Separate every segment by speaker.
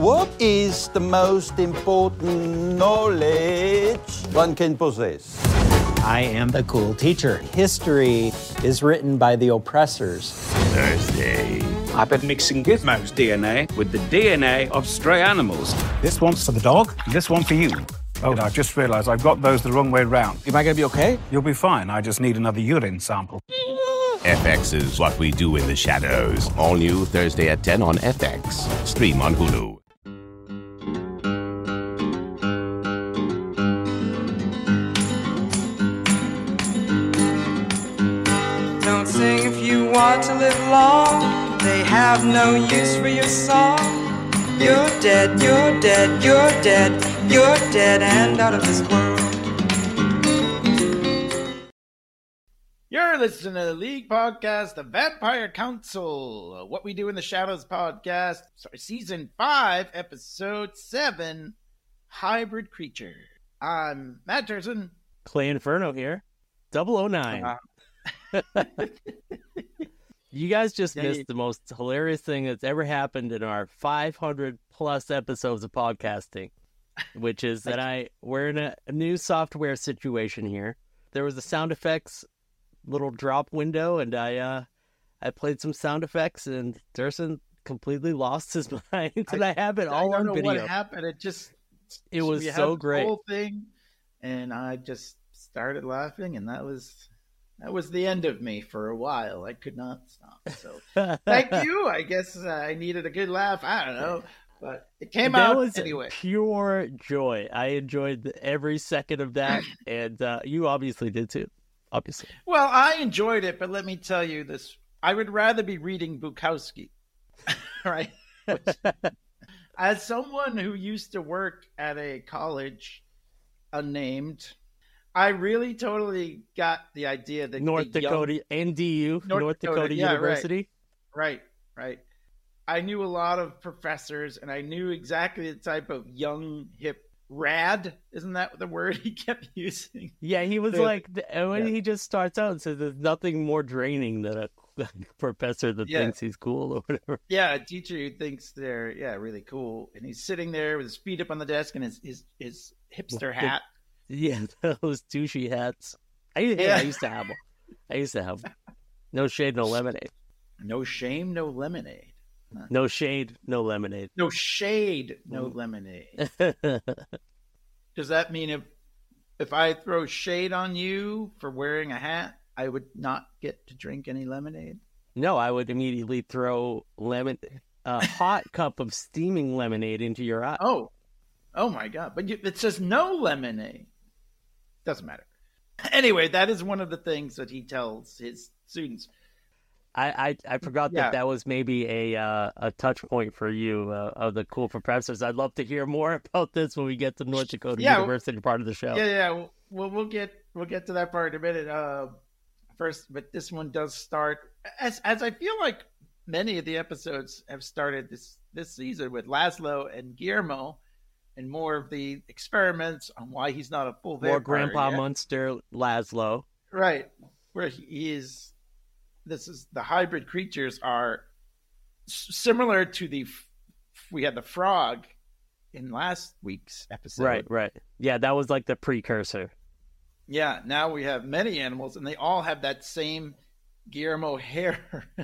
Speaker 1: What is the most important knowledge one can possess?
Speaker 2: I am the cool teacher. History is written by the oppressors.
Speaker 3: Thursday. I've been mixing Gizmo's DNA with the DNA of stray animals.
Speaker 4: This one's for the dog, this one for you. Oh, I just realized I've got those the wrong way round.
Speaker 2: Am I going to be okay?
Speaker 4: You'll be fine. I just need another urine sample.
Speaker 5: FX is what we do in the shadows. All new Thursday at 10 on FX. Stream on Hulu.
Speaker 6: Want to live long. They have no use for your song. You're dead, you're dead, you're dead, you're dead and out of this world.
Speaker 7: You're listening to the League Podcast, the Vampire Council, What We Do in the Shadows podcast, sorry, season five, episode seven, Hybrid Creature. I'm Matt Dursin.
Speaker 8: Clay Inferno here. 009.
Speaker 7: Uh,
Speaker 8: you guys just
Speaker 7: Yeah,
Speaker 8: missed the most hilarious thing that's ever happened in our 500 plus episodes of podcasting, which is that I we're in a, a new software situation here. There was a sound effects little drop window, and I uh I played some sound effects, and Dursin completely lost his mind, and I, have it all
Speaker 7: I don't
Speaker 8: on
Speaker 7: know
Speaker 8: video.
Speaker 7: what happened. It just
Speaker 8: It was so
Speaker 7: the
Speaker 8: great.
Speaker 7: Whole thing, and I just started laughing, and that was that was the end of me for a while. I could not stop. So thank you. I guess uh, I needed a good laugh. I don't know, but it came
Speaker 8: that
Speaker 7: out
Speaker 8: was
Speaker 7: anyway.
Speaker 8: pure joy. I enjoyed every second of that, and uh, you obviously did too. Obviously,
Speaker 7: Well, I enjoyed it, but let me tell you this: I would rather be reading Bukowski, right? As someone who used to work at a college unnamed, I really totally got the idea that
Speaker 8: North
Speaker 7: the young-
Speaker 8: Dakota NDU, North,
Speaker 7: North
Speaker 8: Dakota,
Speaker 7: Dakota, yeah, right.
Speaker 8: University.
Speaker 7: Right, right. I knew a lot of professors, and I knew exactly the type of young, hip, rad. Isn't that the word he kept using?
Speaker 8: Yeah, he was
Speaker 7: The-
Speaker 8: like and when
Speaker 7: yeah.
Speaker 8: he just starts out and says, "There's nothing more draining than a professor that
Speaker 7: Yeah.
Speaker 8: thinks he's cool or whatever."
Speaker 7: Yeah, a teacher who thinks they're yeah really cool, and he's sitting there with his feet up on the desk and his his, his hipster hat.
Speaker 8: Yeah, those douchey hats. I, yeah,
Speaker 7: Yeah.
Speaker 8: I used to have them. I used to have. No shade, no lemonade.
Speaker 7: No shame, no lemonade.
Speaker 8: No shade, no lemonade.
Speaker 7: No shade, no
Speaker 8: Mm.
Speaker 7: lemonade. Does that mean if if I throw shade on you for wearing a hat, I would not get to drink any lemonade?
Speaker 8: No, I would immediately throw lemon, a hot cup of steaming lemonade into your eye.
Speaker 7: Oh, oh my god! But you, it says no lemonade. Doesn't matter. Anyway, that is one of the things that he tells his students.
Speaker 8: I, I, I forgot
Speaker 7: Yeah.
Speaker 8: that that was maybe a uh, a touch point for you uh, of the cool professors. I'd love to hear more about this when we get to North Dakota
Speaker 7: Yeah.
Speaker 8: University part of the show.
Speaker 7: Yeah, yeah. Well, we'll, we'll get we'll get to that part in a minute. Uh, first, but this one does start as as I feel like many of the episodes have started this this season with Laszlo and Guillermo, and more of the experiments on why he's not a full vampire.
Speaker 8: More Grandpa
Speaker 7: yet.
Speaker 8: Munster Laszlo.
Speaker 7: right? Where he is. This is the hybrid creatures are similar to the. We had the frog in last week's episode,
Speaker 8: Right, right. Yeah, that was like the precursor.
Speaker 7: Yeah, now we have many animals, and they all have that same Guillermo hair.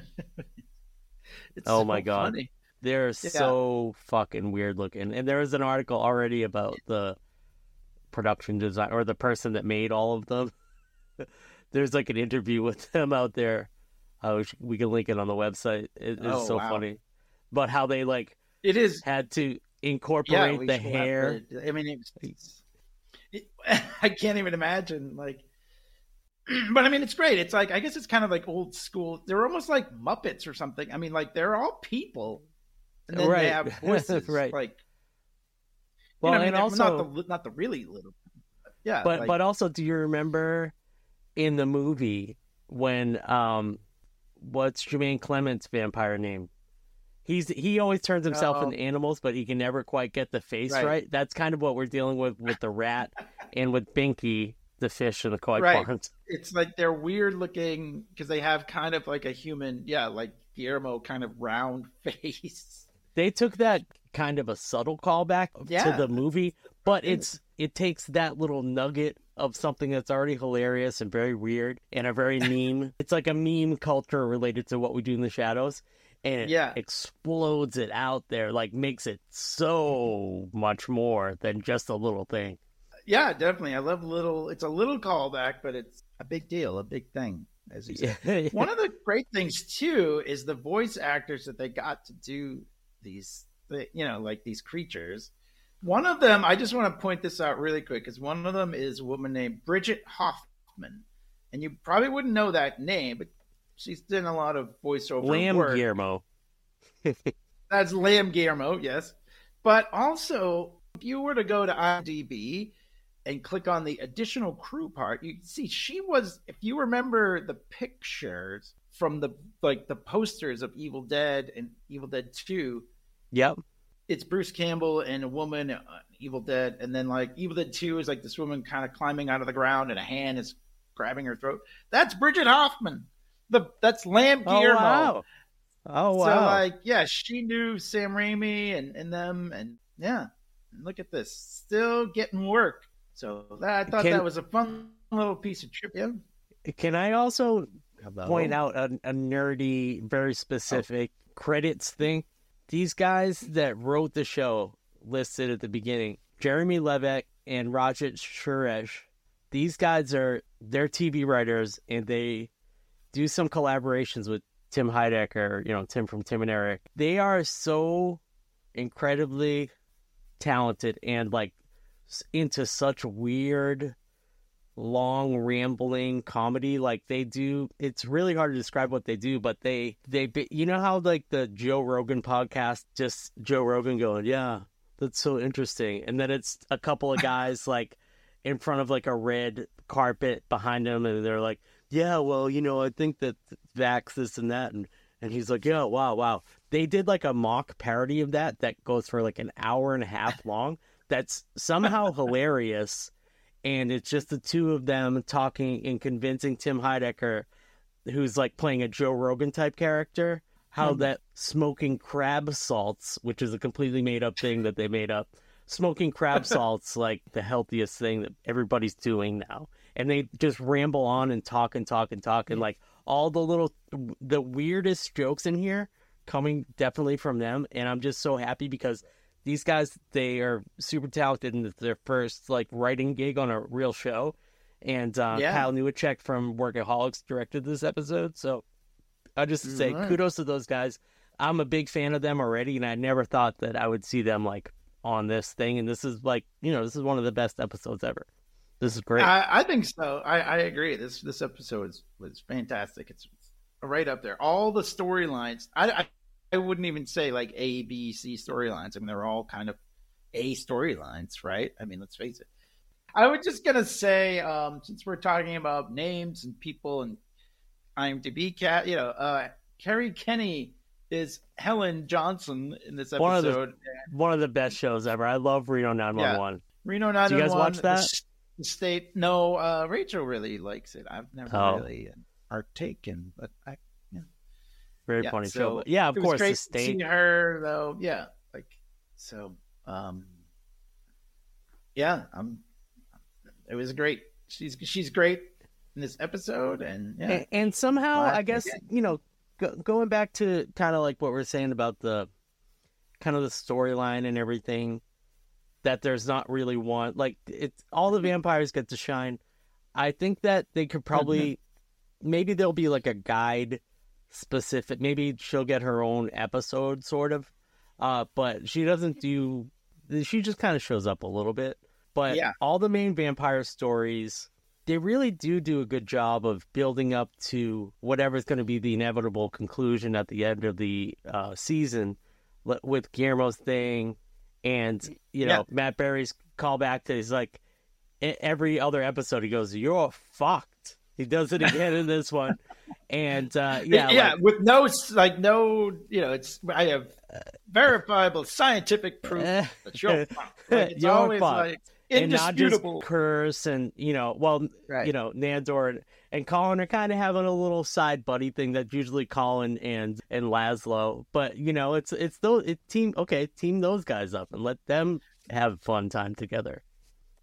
Speaker 7: it's
Speaker 8: Oh
Speaker 7: so
Speaker 8: my God.
Speaker 7: funny.
Speaker 8: They're
Speaker 7: Yeah.
Speaker 8: so fucking weird looking. And there was an article already about the production design or the person that made all of them. There's like an interview with them out there. Uh, we can link it on the website. It, it's
Speaker 7: Oh,
Speaker 8: so
Speaker 7: wow.
Speaker 8: funny. But how they like
Speaker 7: It is.
Speaker 8: had to incorporate
Speaker 7: we
Speaker 8: the hair.
Speaker 7: I mean, it's, it's- it, I can't even imagine. Like, but I mean, it's great. It's like I guess it's kind of like old school. They're almost like Muppets or something. I mean, like they're all people, and then
Speaker 8: Right.
Speaker 7: they have voices.
Speaker 8: Right.
Speaker 7: Like,
Speaker 8: Well,
Speaker 7: you know, I mean,
Speaker 8: and also,
Speaker 7: not the not the really little. Yeah,
Speaker 8: but
Speaker 7: like-
Speaker 8: but also, do you remember in the movie when um, what's Jemaine Clement's vampire name? He's he always turns himself
Speaker 7: Oh.
Speaker 8: into animals, but he can never quite get the face
Speaker 7: Right.
Speaker 8: right. That's kind of what we're dealing with with the rat and with Binky, the fish in the koi
Speaker 7: Right.
Speaker 8: ponds.
Speaker 7: it's like they're weird looking because they have kind of like a human, yeah, like Guillermo kind of round face.
Speaker 8: They took that kind of a subtle callback
Speaker 7: Yeah.
Speaker 8: to the movie, but it's it takes that little nugget of something that's already hilarious and very weird and a very meme. It's like a meme culture related to what we do in the shadows. And it
Speaker 7: Yeah.
Speaker 8: explodes it out there, like makes it so much more than just a little thing.
Speaker 7: Yeah, definitely. I love little. It's a little callback, but it's a big deal, a big thing, as you said. One of the great things too is the voice actors that they got to do these, you know, like these creatures. One of them, I just want to point this out really quick, because one of them is a woman named Bridget Hoffman, and you probably wouldn't know that name, but she's done a lot of voiceover
Speaker 8: Lamb
Speaker 7: work.
Speaker 8: Guillermo.
Speaker 7: That's Liam Guillermo, yes. But also, if you were to go to IMDb and click on the additional crew part, you see she was. If you remember the pictures from the like the posters of Evil Dead and Evil Dead Two,
Speaker 8: Yep.
Speaker 7: it's Bruce Campbell and a woman, uh, Evil Dead, and then like Evil Dead Two is like this woman kind of climbing out of the ground and a hand is grabbing her throat. That's Bridget Hoffman. The that's Lamb
Speaker 8: Oh
Speaker 7: Guillermo.
Speaker 8: wow. Oh
Speaker 7: So
Speaker 8: wow.
Speaker 7: like, yeah, she knew Sam Raimi and, and them, and yeah, look at this, still getting work. So that, I thought
Speaker 8: Can-
Speaker 7: that was a fun little piece of trivia.
Speaker 8: Can I also
Speaker 7: Hello?
Speaker 8: point out a, a nerdy, very specific credits thing? These guys that wrote the show listed at the beginning, Jeremy Levick and Rajat Suresh. These guys are they're TV writers and they do some collaborations with Tim Heidecker, you know, Tim from Tim and Eric. They are so incredibly talented and like into such weird long rambling comedy. Like they do it's really hard to describe what they do but they they you know how like the joe rogan podcast just joe rogan going yeah that's so interesting. And then it's a couple of guys like in front of like a red carpet behind them and they're like yeah well you know i think that vax this and that and and he's like yeah wow wow. They did like a mock parody of that that goes for like an hour and a half long. That's somehow hilarious and it's just the two of them talking and convincing Tim Heidecker, who's like playing a Joe Rogan type character, how hmm. that smoking crab salts, which is a completely made up thing that they made up, smoking crab salts like the healthiest thing that everybody's doing now, and they just ramble on and talk and talk and talk and like all the little the weirdest jokes in here coming definitely from them, and I'm just so happy because these guys they are super talented and it's their first like writing gig on a real show and uh,
Speaker 7: Yeah.
Speaker 8: kyle newacheck from workaholics directed this episode so i just say
Speaker 7: Right.
Speaker 8: kudos to those guys i'm a big fan of them already and i never thought that i would see them like on this thing and this is like you know this is one of the best episodes ever this is great
Speaker 7: I, I think so. I, I agree. This this episode is, was fantastic. It's right up there. All the storylines. I, I I wouldn't even say like A, B, C storylines. I mean, they're all kind of A storylines, right? I mean, let's face it. I was just gonna say, um, since we're talking about names and people and IMDb cat, you know, uh, Kerri Kenney is Helen Johnson in this
Speaker 8: One of the-
Speaker 7: episode.
Speaker 8: one of the best shows ever i love reno 911
Speaker 7: Reno
Speaker 8: Do you guys
Speaker 7: 911.
Speaker 8: watch that?
Speaker 7: the The state. No, uh, Rachel really likes it. I've never
Speaker 8: Oh.
Speaker 7: really partaken, but I.
Speaker 8: very
Speaker 7: yeah,
Speaker 8: funny
Speaker 7: so
Speaker 8: show but yeah of course
Speaker 7: great
Speaker 8: the state
Speaker 7: see her though. Yeah, like so. Um, yeah, I'm. It was great. She's she's great in this episode, and yeah,
Speaker 8: and, and somehow i guess
Speaker 7: get-
Speaker 8: you know go, going back to kind of like what we're saying about the kind of the storyline and everything that there's not really one like it's all the vampires get to shine i think that they could probably maybe there'll be like a guide specific maybe she'll get her own episode sort of uh but she doesn't do she just kind of shows up a little bit but
Speaker 7: Yeah.
Speaker 8: all the main vampire stories they really do do a good job of building up to whatever's going to be the inevitable conclusion at the end of the uh, season with Guillermo's thing and you know
Speaker 7: Yeah.
Speaker 8: Matt Berry's callback to he's like every other episode he goes you're fucked he does it again in this one and uh, yeah
Speaker 7: yeah,
Speaker 8: like-
Speaker 7: with no like no, you know, it's I have verifiable scientific proof
Speaker 8: Eh.
Speaker 7: that you're. Like, it's always like
Speaker 8: and
Speaker 7: indisputable.
Speaker 8: curse and you know well
Speaker 7: Right.
Speaker 8: you know Nandor and, and Colin are kind of having a little side buddy thing that's usually Colin and and Laszlo. But you know, it's it's those it team okay, team those guys up and let them have fun time together.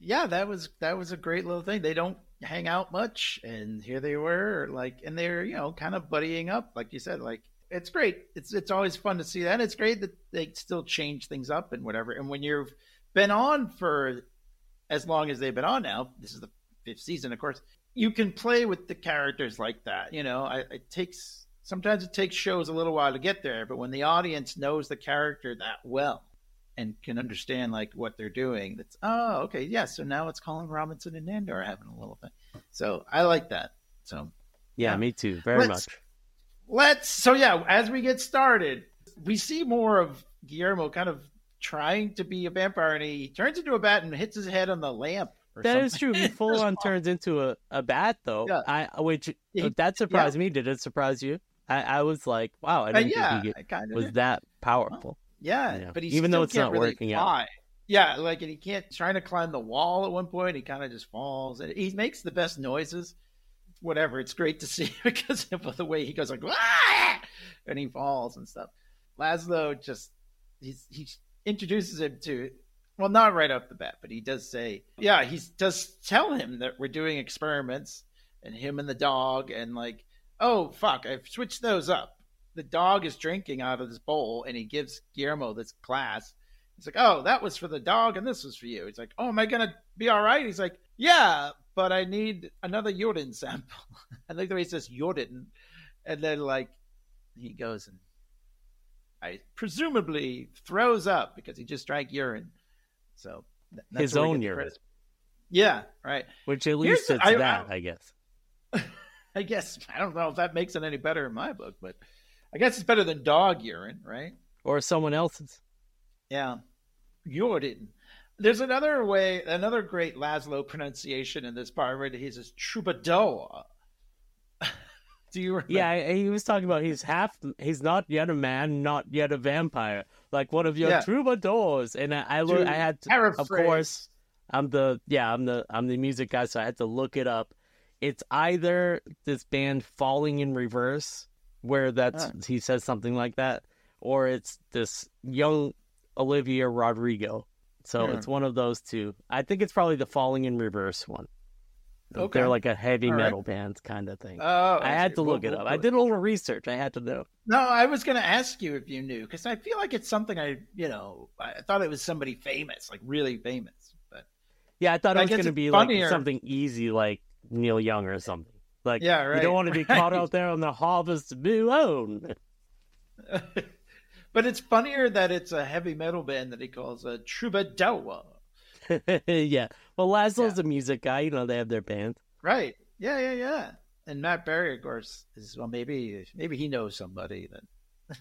Speaker 7: Yeah, that was that was a great little thing. They don't hang out much, and here they were, like, and they're you know kind of buddying up, like you said, like it's great. It's it's always fun to see that. It's great that they still change things up and whatever. And when you've been on for as long as they've been on now, this is the fifth season, of course. You can play with the characters like that. You know, I, it takes sometimes it takes shows a little while to get there, but when the audience knows the character that well and can understand like what they're doing, that's oh okay, yeah. So now it's Colin Robinson and Nandor having a little thing. So I like that. So
Speaker 8: Yeah,
Speaker 7: Yeah.
Speaker 8: me too. Very
Speaker 7: Let's-
Speaker 8: much.
Speaker 7: let's so yeah as we get started we see more of guillermo kind of trying to be a vampire and he turns into a bat and hits his head on the lamp or
Speaker 8: That is
Speaker 7: something.
Speaker 8: true. He full on turns into a, a bat though.
Speaker 7: Yeah.
Speaker 8: I which
Speaker 7: He-
Speaker 8: that surprised me. Did it surprise you? I, I was like, wow, I
Speaker 7: Uh,
Speaker 8: didn't
Speaker 7: yeah
Speaker 8: think he
Speaker 7: I kind of
Speaker 8: was that powerful.
Speaker 7: Yeah,
Speaker 8: Yeah.
Speaker 7: but he
Speaker 8: Even though it's
Speaker 7: can't really
Speaker 8: working out.
Speaker 7: yeah like and he can't trying to climb the wall at one point he kind of just falls and he makes the best noises whatever it's great to see because of the way he goes like "Ah!" and he falls and stuff laszlo just he's he introduces him to well not right off the bat but he does say yeah he does tell him that we're doing experiments and him and the dog and like oh fuck i've switched those up the dog is drinking out of this bowl and he gives guillermo this glass he's like oh that was for the dog and this was for you he's like oh am i gonna be all right he's like yeah but i need another Jordan sample i like the way he says Jordan and then like he goes and I presumably throws up because he just drank urine. So that's
Speaker 8: His own urine.
Speaker 7: Yeah, right.
Speaker 8: Which at least
Speaker 7: the-
Speaker 8: it's
Speaker 7: I-
Speaker 8: that,
Speaker 7: I-
Speaker 8: I guess.
Speaker 7: I guess I don't know if that makes it any better in my book, but I guess it's better than dog urine, right?
Speaker 8: Or someone else's.
Speaker 7: Yeah, Jordan. There's another way, another great Laszlo pronunciation in this part where he says troubadour. Do you remember?
Speaker 8: Yeah, he was talking about he's half. He's not yet a man, not yet a vampire. Like one of your
Speaker 7: Yeah.
Speaker 8: troubadours. And I, I, look, I had to, of course, I'm the yeah, I'm the I'm the music guy, so I had to look it up. It's either this band Falling in Reverse, where that's
Speaker 7: Ah.
Speaker 8: he says something like that, or it's this young Olivia Rodrigo. So
Speaker 7: Hmm.
Speaker 8: it's one of those two. I think it's probably the Falling in Reverse one.
Speaker 7: Okay.
Speaker 8: They're like a heavy
Speaker 7: All right.
Speaker 8: metal band kind of thing.
Speaker 7: Oh,
Speaker 8: I had
Speaker 7: see.
Speaker 8: to
Speaker 7: We'll-
Speaker 8: look it
Speaker 7: we'll-
Speaker 8: up. I did a little research. I had to know.
Speaker 7: No, I was going to ask you if you knew because I feel like it's something I, you know, I thought it was somebody famous, like really famous. But
Speaker 8: Yeah, I thought
Speaker 7: I
Speaker 8: it was going to be
Speaker 7: funnier-
Speaker 8: like something easy, like Neil Young or something. Like,
Speaker 7: Yeah,
Speaker 8: You don't want to be caught out there on the harvest moon.
Speaker 7: but it's funnier that it's a heavy metal band that he calls a troubadour.
Speaker 8: yeah. Well, Laszlo's a music guy. You know, they have their band.
Speaker 7: Right? Yeah, yeah, yeah. And Matt Berry, of course, is well. Maybe maybe he knows somebody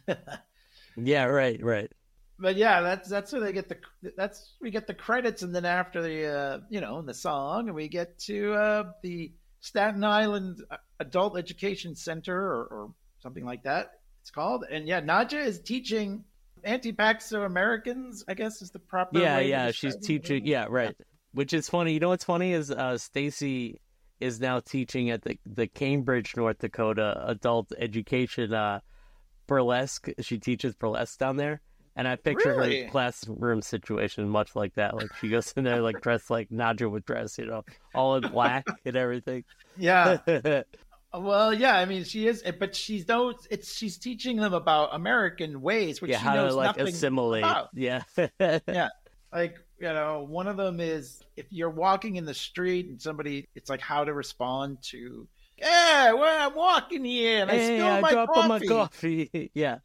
Speaker 7: that.
Speaker 8: Yeah, right, right.
Speaker 7: but yeah, that's that's where they get the that's we get the credits, and then after the uh, you know the song, and we get to uh, the Staten Island Adult Education Center or, or something like that. It's called, and yeah, Nadja is teaching anti-Paxo Americans. I guess is the proper.
Speaker 8: Yeah,
Speaker 7: way
Speaker 8: yeah. She's
Speaker 7: it.
Speaker 8: teaching. Yeah, right. Which is funny. You know what's funny is uh, Stacy is now teaching at the the Cambridge, North Dakota adult education uh, burlesque. She teaches burlesque down there. And I picture
Speaker 7: Really?
Speaker 8: her classroom situation much like that. Like she goes in there like dressed like Nadja would dress, you know, all in black and everything.
Speaker 7: Yeah. Well, yeah, I mean, she is, eh, but she's knows it's she's teaching them about American ways, which
Speaker 8: yeah,
Speaker 7: she
Speaker 8: how
Speaker 7: knows
Speaker 8: to like
Speaker 7: nothing
Speaker 8: assimilate.
Speaker 7: about.
Speaker 8: Yeah.
Speaker 7: Yeah, like you know, one of them is if you're walking in the street and somebody, it's like how to respond to, yeah, well, I'm walking here and I spilled
Speaker 8: I
Speaker 7: my coffee.
Speaker 8: my coffee. yeah.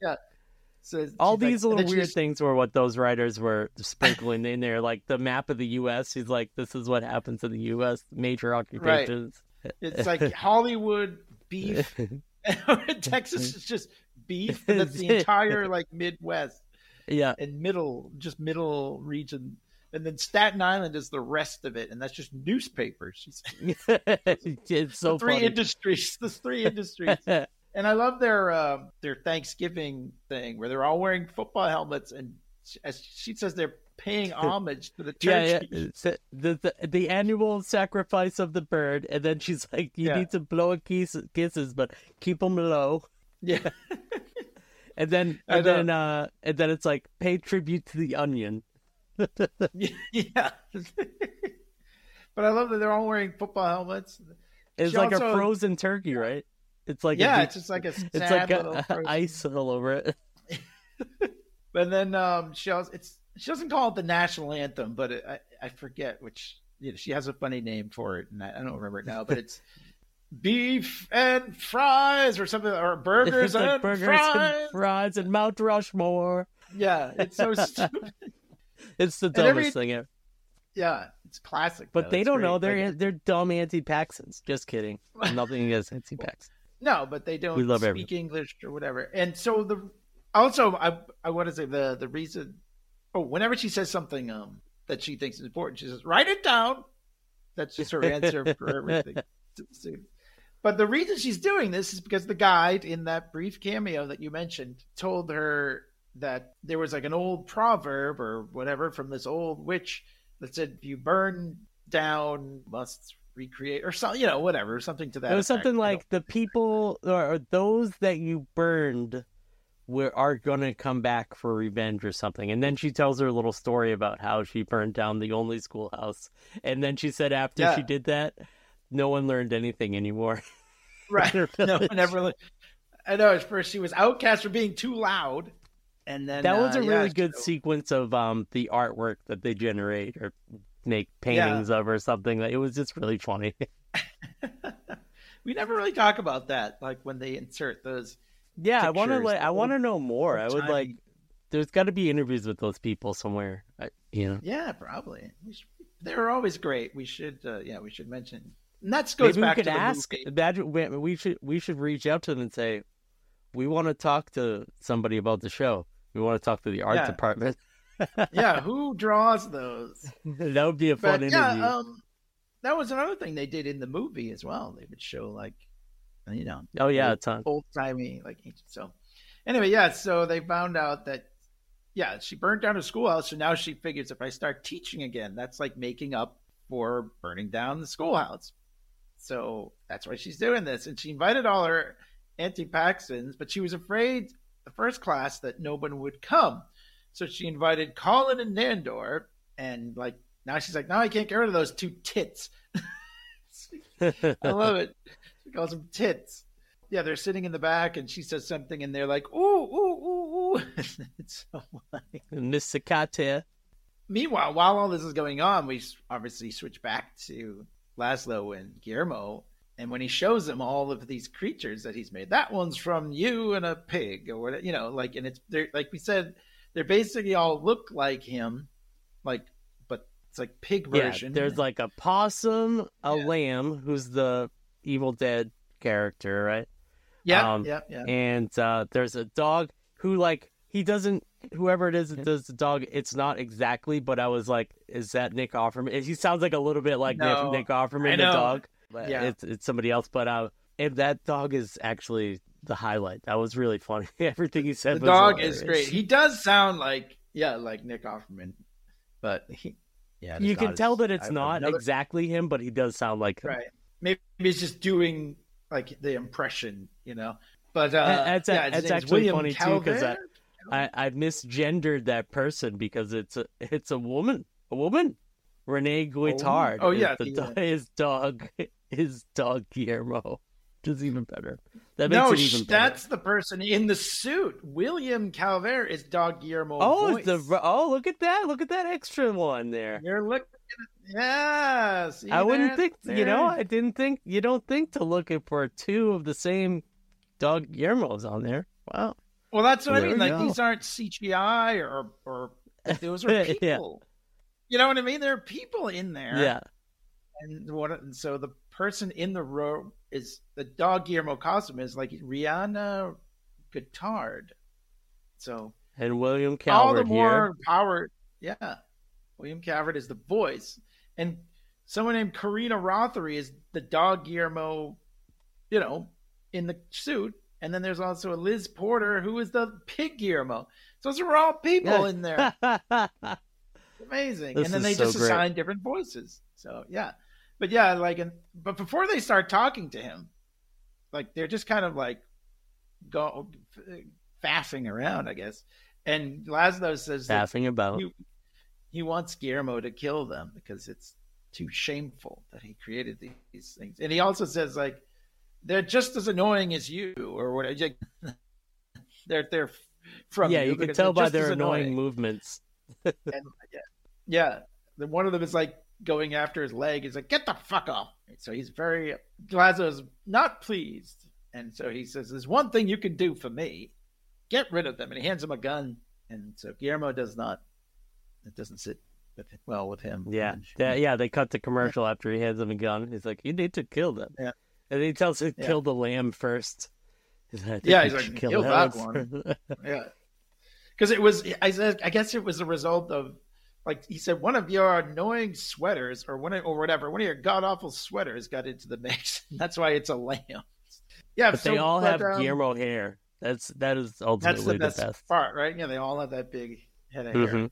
Speaker 7: So
Speaker 8: All
Speaker 7: she's like-
Speaker 8: these little weird things were what those writers were sprinkling in there, like the map of the U.S. He's like, "This is what happens in the U.S. Major occupations."
Speaker 7: It's like Hollywood beef. Texas is just beef. And that's the entire like Midwest.
Speaker 8: Yeah,
Speaker 7: and middle, just middle region. And then Staten Island is the rest of it, and that's just newspapers.
Speaker 8: it's so
Speaker 7: the three
Speaker 8: funny.
Speaker 7: industries, the three industries. And I love their uh, their Thanksgiving thing where they're all wearing football helmets, and as she says, they're paying homage to the turkey.
Speaker 8: yeah. The, the the the annual sacrifice of the bird, and then she's like, "You
Speaker 7: Yeah.
Speaker 8: need to blow a kiss, kisses, but keep them low."
Speaker 7: Yeah.
Speaker 8: And then and then uh and then it's like pay tribute to the onion.
Speaker 7: yeah. but I love that they're all wearing football helmets.
Speaker 8: It's
Speaker 7: She
Speaker 8: like
Speaker 7: also-
Speaker 8: a frozen turkey, right? It's like
Speaker 7: yeah,
Speaker 8: big-
Speaker 7: it's just like a sad
Speaker 8: it's like
Speaker 7: little
Speaker 8: a, ice all over it.
Speaker 7: But then um, she also, it's she doesn't call it the national anthem, but it, I I forget which. You know, she has a funny name for it, and I, I don't remember it now. But it's beef and fries or something, or burgers
Speaker 8: like
Speaker 7: and
Speaker 8: burgers
Speaker 7: fries.
Speaker 8: and fries and Mount Rushmore.
Speaker 7: Yeah, it's so stupid.
Speaker 8: It's the dumbest
Speaker 7: every-
Speaker 8: thing ever.
Speaker 7: Yeah, it's classic.
Speaker 8: But
Speaker 7: though.
Speaker 8: they
Speaker 7: It's
Speaker 8: don't
Speaker 7: great.
Speaker 8: know they're
Speaker 7: Like,
Speaker 8: they're dumb anti-Paxons. Just kidding. Nothing against anti-Paxons.
Speaker 7: No, but they don't
Speaker 8: We love
Speaker 7: speak. English or whatever. And so the also I I want to say the the reason oh whenever she says something um that she thinks is important, she says write it down. That's just her answer for everything. to the student. But the reason she's doing this is because the guide in that brief cameo that you mentioned told her that there was like an old proverb or whatever from this old witch that said if you burn down must recreate or something you know whatever something to that
Speaker 8: It was
Speaker 7: effect.
Speaker 8: something like the people or those that you burned were are gonna come back for revenge or something. And then she tells her little story about how she burned down the only schoolhouse. And then she said after
Speaker 7: Yeah.
Speaker 8: she did that, no one learned anything anymore.
Speaker 7: Right. No one ever. li- I know. At first, she was outcast for being too loud, and then
Speaker 8: that was
Speaker 7: uh,
Speaker 8: a
Speaker 7: yeah,
Speaker 8: really good
Speaker 7: so-
Speaker 8: sequence of um the artwork that they generate or make paintings of or something. It was just really funny.
Speaker 7: We never really talk about that, like when they insert those.
Speaker 8: yeah, I want to like I want to know more. I would like. There's got to be interviews with those people somewhere. I, you know.
Speaker 7: Yeah, probably. We should, they're always great. We should. Uh, yeah, we should mention. And that goes
Speaker 8: Maybe we
Speaker 7: back
Speaker 8: could
Speaker 7: to the
Speaker 8: ask.
Speaker 7: movie.
Speaker 8: Imagine we, we should we should reach out to them and say, we want to talk to somebody about the show. We want to talk to the art
Speaker 7: Yeah.
Speaker 8: department.
Speaker 7: Yeah, who draws those?
Speaker 8: that would be a fun
Speaker 7: But
Speaker 8: interview.
Speaker 7: yeah, um, that was another thing they did in the movie as well. They would show like, you know,
Speaker 8: oh yeah, a
Speaker 7: old-
Speaker 8: ton.
Speaker 7: old timey like ancient. So anyway, yeah. So they found out that yeah, she burned down her schoolhouse. So now she figures if I start teaching again, that's like making up for burning down the schoolhouse. So that's why she's doing this. And she invited all her anti-Paxons, but she was afraid the first class that no one would come. So she invited Colin and Nandor, and like now she's like, now I can't get rid of those two tits. I love it. She calls them tits. Yeah, they're sitting in the back, and she says something, and they're like, "Ooh, ooh, ooh, ooh." it's so funny.
Speaker 8: Miss Sakate.
Speaker 7: Meanwhile, while all this is going on, we obviously switch back to Laszlo and Guillermo, and when he shows them all of these creatures that he's made, that one's from you and a pig, or you know, like, and it's they're like we said, they're basically all look like him, like, but it's like pig
Speaker 8: Yeah,
Speaker 7: version.
Speaker 8: there's like a possum, a
Speaker 7: Yeah.
Speaker 8: lamb, who's the Evil Dead character, right?
Speaker 7: yeah,
Speaker 8: um,
Speaker 7: yeah, yeah.
Speaker 8: And uh, there's a dog who like he doesn't. Whoever it is that does the dog, it's not exactly. But I was like, is that Nick Offerman? He sounds like a little bit like
Speaker 7: No,
Speaker 8: Nick, Nick Offerman, the dog. But
Speaker 7: Yeah.
Speaker 8: it's it's somebody else. But uh, and that dog is actually the highlight. That was really funny. Everything he said.
Speaker 7: the
Speaker 8: was
Speaker 7: dog
Speaker 8: hilarious.
Speaker 7: is great. He does sound like yeah, like Nick Offerman, but he yeah,
Speaker 8: You can tell
Speaker 7: as-
Speaker 8: that it's
Speaker 7: I-
Speaker 8: not
Speaker 7: another-
Speaker 8: exactly him, but he does sound like him.
Speaker 7: right. Maybe he's just doing like the impression, you know. But uh,
Speaker 8: it's
Speaker 7: yeah, name's
Speaker 8: actually
Speaker 7: William
Speaker 8: funny, too, 'cause I-? I, I misgendered that person because it's a it's a woman, a woman, Renee Guittard.
Speaker 7: Oh,
Speaker 8: is
Speaker 7: yeah,
Speaker 8: the do-
Speaker 7: uh,
Speaker 8: his dog, his dog Guillermo, which is even better. That makes
Speaker 7: no,
Speaker 8: it even better.
Speaker 7: that's the person in the suit. William Calvert is Dog Guillermo.
Speaker 8: oh,
Speaker 7: voice.
Speaker 8: the oh look at that, look at that extra one there.
Speaker 7: You're looking. At, yeah,
Speaker 8: I wouldn't
Speaker 7: there?
Speaker 8: think you know. I didn't think you don't think to look for two of the same dog Guillermo's on there. Wow.
Speaker 7: Well, that's what I mean. Like
Speaker 8: go.
Speaker 7: these aren't CGI or or those are
Speaker 8: Yeah.
Speaker 7: people. You know what I mean? There are people in there.
Speaker 8: Yeah.
Speaker 7: and what and so the person in the row is the dog Guillermo costume is like Rihanna Guitard. So
Speaker 8: And William
Speaker 7: all the more
Speaker 8: here.
Speaker 7: power. Yeah, William Calvert is the voice, and someone named Karina Rothery is the dog Guillermo. You know, in the suit, and then there's also a Liz Porter who is the pig Guillermo. So those are all people
Speaker 8: Yeah.
Speaker 7: in there. amazing.
Speaker 8: This
Speaker 7: and then they
Speaker 8: so
Speaker 7: just
Speaker 8: great.
Speaker 7: assign different voices. So yeah, but yeah, like, and, but before they start talking to him, like they're just kind of like go faffing around, I guess. And Laszlo says that
Speaker 8: Laughing about.
Speaker 7: he, he wants Guillermo to kill them because it's too shameful that he created these, things. And he also says like they're just as annoying as you, or what? They're they're from
Speaker 8: yeah,
Speaker 7: you
Speaker 8: you can tell by their
Speaker 7: as
Speaker 8: annoying movements.
Speaker 7: and yeah, yeah. One of them is like going after his leg. He's like, "Get the fuck off!" So he's very Laszlo's not pleased, and so he says, "There's one thing you can do for me: get rid of them." And he hands him a gun, and so Guillermo does not. It doesn't sit with, well with him.
Speaker 8: Yeah, yeah, yeah. They cut the commercial after he hands him a gun. He's like, "You need to kill them."
Speaker 7: Yeah.
Speaker 8: and he tells him to
Speaker 7: Yeah.
Speaker 8: kill the lamb first. Like,
Speaker 7: Yeah, he's like,
Speaker 8: should
Speaker 7: "Kill that one." Yeah, because it was. I. I guess it was a result of, like he said, one of your annoying sweaters, or one of, or whatever, one of your god awful sweaters got into the mix. That's why it's a lamb. Yeah,
Speaker 8: but
Speaker 7: so-
Speaker 8: they all
Speaker 7: but,
Speaker 8: have
Speaker 7: um,
Speaker 8: Guillermo hair. That's that is
Speaker 7: That's
Speaker 8: ultimately
Speaker 7: the best,
Speaker 8: best.
Speaker 7: part, right? Yeah, they all have that big head of hair
Speaker 8: Mhm.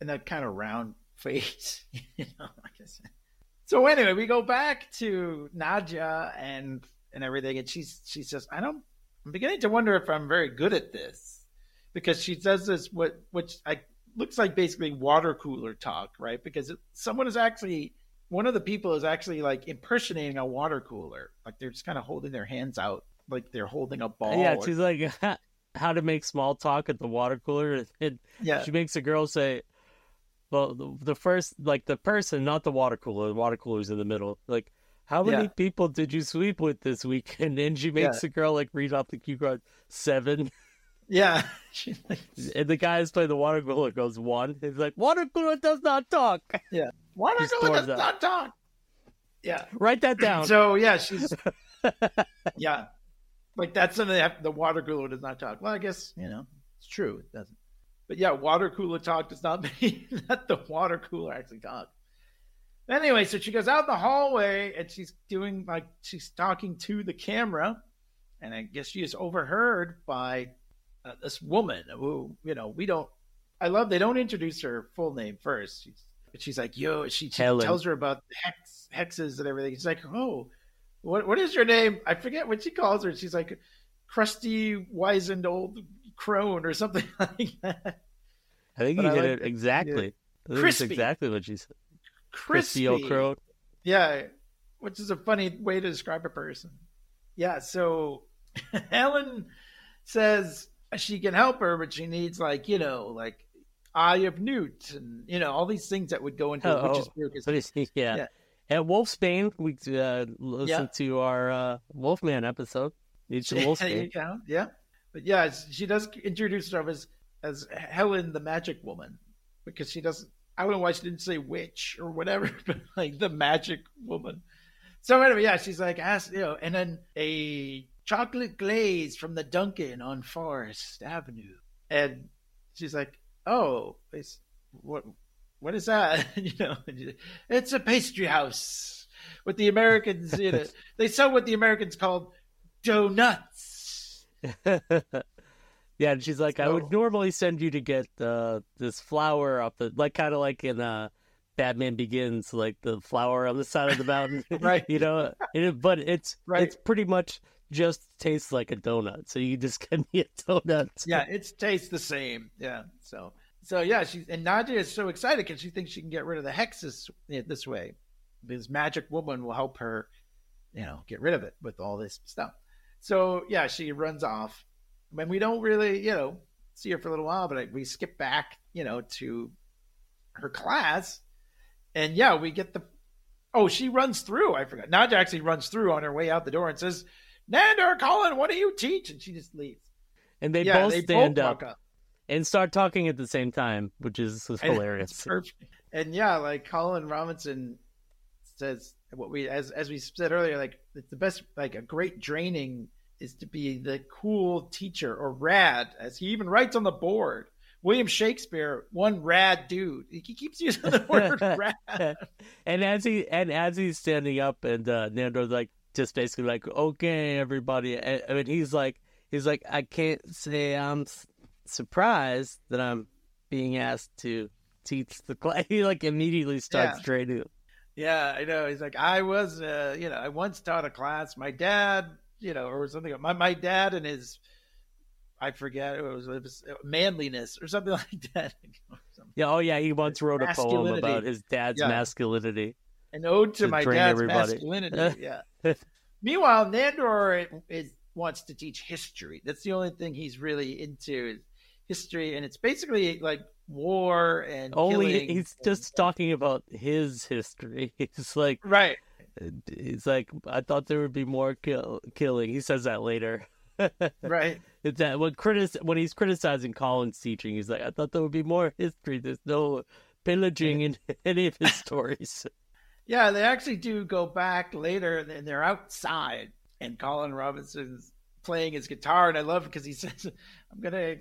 Speaker 7: and that kind of round face. you know, I said. So anyway, we go back to Nadja and and everything, and she's she says, "I don't. I'm beginning to wonder if I'm very good at this because she says this what which I looks like basically water cooler talk, right? Because it, someone is actually one of the people is actually like impersonating a water cooler, like they're just kind of holding their hands out, like they're holding a ball.
Speaker 8: Yeah,
Speaker 7: or-
Speaker 8: she's like, how to make small talk at the water cooler. And
Speaker 7: yeah,
Speaker 8: she makes a girl say, well, the, the first, like the person, not the water cooler. The water cooler's in the middle. Like, how many
Speaker 7: Yeah.
Speaker 8: people did you sleep with this weekend? And she makes
Speaker 7: Yeah.
Speaker 8: the girl like read off the cue card seven.
Speaker 7: yeah. Like,
Speaker 8: And the guy who's playing the water cooler goes one. He's like, water cooler does not talk.
Speaker 7: Yeah. Water cooler does
Speaker 8: out.
Speaker 7: not talk. Yeah.
Speaker 8: Write that down.
Speaker 7: So yeah, she's yeah, like that's something that the water cooler does not talk. Well, I guess you know it's true. It doesn't. But yeah, water cooler talk does not mean that the water cooler actually talks. Anyway, so she goes out in the hallway and she's doing like she's talking to the camera, and I guess she is overheard by uh, this woman who you know we don't. I love they don't introduce her full name first. She's, but she's like, yo, she, she tells her about the hex, hexes and everything. She's like, oh, what what is your name? I forget what she calls her. She's like, crusty, wizened old crone or something like that.
Speaker 8: I think
Speaker 7: but
Speaker 8: you
Speaker 7: I
Speaker 8: did
Speaker 7: like
Speaker 8: it exactly. Think
Speaker 7: Crispy.
Speaker 8: exactly what she said.
Speaker 7: Crispy.
Speaker 8: Crispy O'Crow.
Speaker 7: Yeah, which is a funny way to describe a person. Yeah, so Helen says she can help her, but she needs like you know, like Eye of Newt and you know all these things that would go into
Speaker 8: Oh,
Speaker 7: a witch's
Speaker 8: oh,
Speaker 7: brew. 'cause-
Speaker 8: it's, yeah.
Speaker 7: Yeah.
Speaker 8: At Wolfsbane, we uh, listened
Speaker 7: Yeah.
Speaker 8: to our uh, Wolfman episode. Some Wolfsbane.
Speaker 7: go. Yeah, but yeah, she does introduce herself as as Helen, the magic woman, because she doesn't. I don't know why she didn't say witch or whatever, but like the magic woman. So anyway, yeah, she's like, ask you know, and then a chocolate glaze from the Dunkin' on Forest Avenue, and she's like, oh, it's what. What is that? you know, it's a pastry house. What the Americans, you know, they sell what the Americans call donuts.
Speaker 8: yeah, and she's like, I would normally send you to get uh, this flower up the, like kind of like in uh, Batman Begins, like the flower on the side of the mountain,
Speaker 7: Right.
Speaker 8: You know, it, but it's
Speaker 7: Right.
Speaker 8: it's pretty much just tastes like a donut. So you just get me a donut.
Speaker 7: yeah, it tastes the same. Yeah. So so yeah, she and Nadja is so excited because she thinks she can get rid of the hexes yeah, this way. This magic woman will help her, you know, get rid of it with all this stuff. So yeah, she runs off. When we don't really, you know, see her for a little while, but we skip back, you know, to her class, and yeah, we get the. Oh, she runs through. I forgot. Nadja actually runs through on her way out the door and says, "Nandor, Colin, what do you teach?" And she just leaves.
Speaker 8: And they
Speaker 7: yeah,
Speaker 8: both
Speaker 7: they
Speaker 8: stand
Speaker 7: both
Speaker 8: up
Speaker 7: up.
Speaker 8: and start talking at the same time, which is
Speaker 7: And
Speaker 8: hilarious.
Speaker 7: And yeah, like Colin Robinson says what we as as we said earlier, like it's the best like a great draining is to be the cool teacher or rad, as he even writes on the board. William Shakespeare, one rad dude. He keeps using the word rad.
Speaker 8: and as he and as he's standing up, and uh, Nandor's like just basically like, "Okay, everybody," and, I mean, he's like, he's like, "I can't say I'm s- surprised that I'm being asked to teach the class. He like immediately starts
Speaker 7: Yeah.
Speaker 8: training.
Speaker 7: Yeah, I know. He's like, I was, uh, you know, I once taught a class. My dad, you know, or something. My my dad and his, I forget it was, it was manliness or something like that.
Speaker 8: Yeah, oh yeah, he once wrote a poem about his dad's
Speaker 7: Yeah.
Speaker 8: masculinity.
Speaker 7: An ode to,
Speaker 8: To
Speaker 7: my dad's
Speaker 8: everybody.
Speaker 7: masculinity. Yeah. Meanwhile, Nandor is, wants to teach history. That's the only thing he's really into is history, and it's basically like war and
Speaker 8: Only
Speaker 7: killing
Speaker 8: he's
Speaker 7: and-
Speaker 8: just talking about his history. He's like,
Speaker 7: right.
Speaker 8: he's like, I thought there would be more kill- killing. He says that later.
Speaker 7: Right.
Speaker 8: It's that when critic when he's criticizing Colin's teaching, he's like, I thought there would be more history. There's no pillaging in any of his stories.
Speaker 7: Yeah, they actually do go back later, and they're outside, and Colin Robinson's playing his guitar, and I love it because he says, "I'm gonna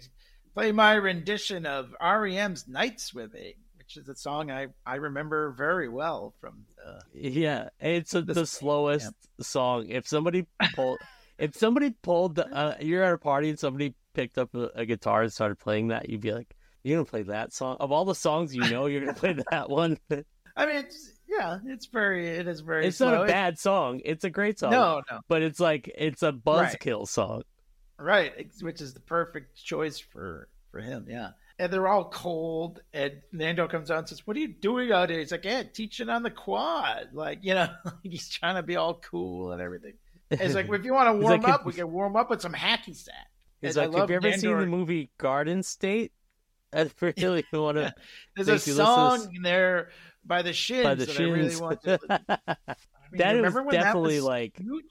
Speaker 7: play my rendition of REM's "Night Swimming," which is a song I I remember very well from. Uh,
Speaker 8: Yeah, it's a, the,
Speaker 7: This-
Speaker 8: slowest song. If somebody pulled, if somebody pulled, the, uh, you're at a party and somebody picked up a, a guitar and started playing that, you'd be like, "You're gonna play that song? Of all the songs you know, you're gonna play that one."
Speaker 7: I mean, it's, yeah, it's very, it is very.
Speaker 8: it's
Speaker 7: slow.
Speaker 8: not a
Speaker 7: It's-
Speaker 8: bad song. It's a great song.
Speaker 7: No, no,
Speaker 8: but it's like it's a buzzkill song.
Speaker 7: right, which is the perfect choice for for him. Yeah, and they're all cold, and Nandor comes out and says, "What are you doing out here?" He's like, "Yeah, teaching on the quad." Like, you know, he's trying to be all cool and everything. And He's like, "If you want to warm
Speaker 8: like,
Speaker 7: up, we can warm up with some hacky sack."
Speaker 8: He's like, "Have you ever seen
Speaker 7: Nandor-
Speaker 8: the movie Garden State?" I really want to.
Speaker 7: There's a song in there by the Shins
Speaker 8: By the
Speaker 7: that I really
Speaker 8: Shins.
Speaker 7: want to. I mean,
Speaker 8: that
Speaker 7: remember when
Speaker 8: definitely
Speaker 7: that was
Speaker 8: like
Speaker 7: huge?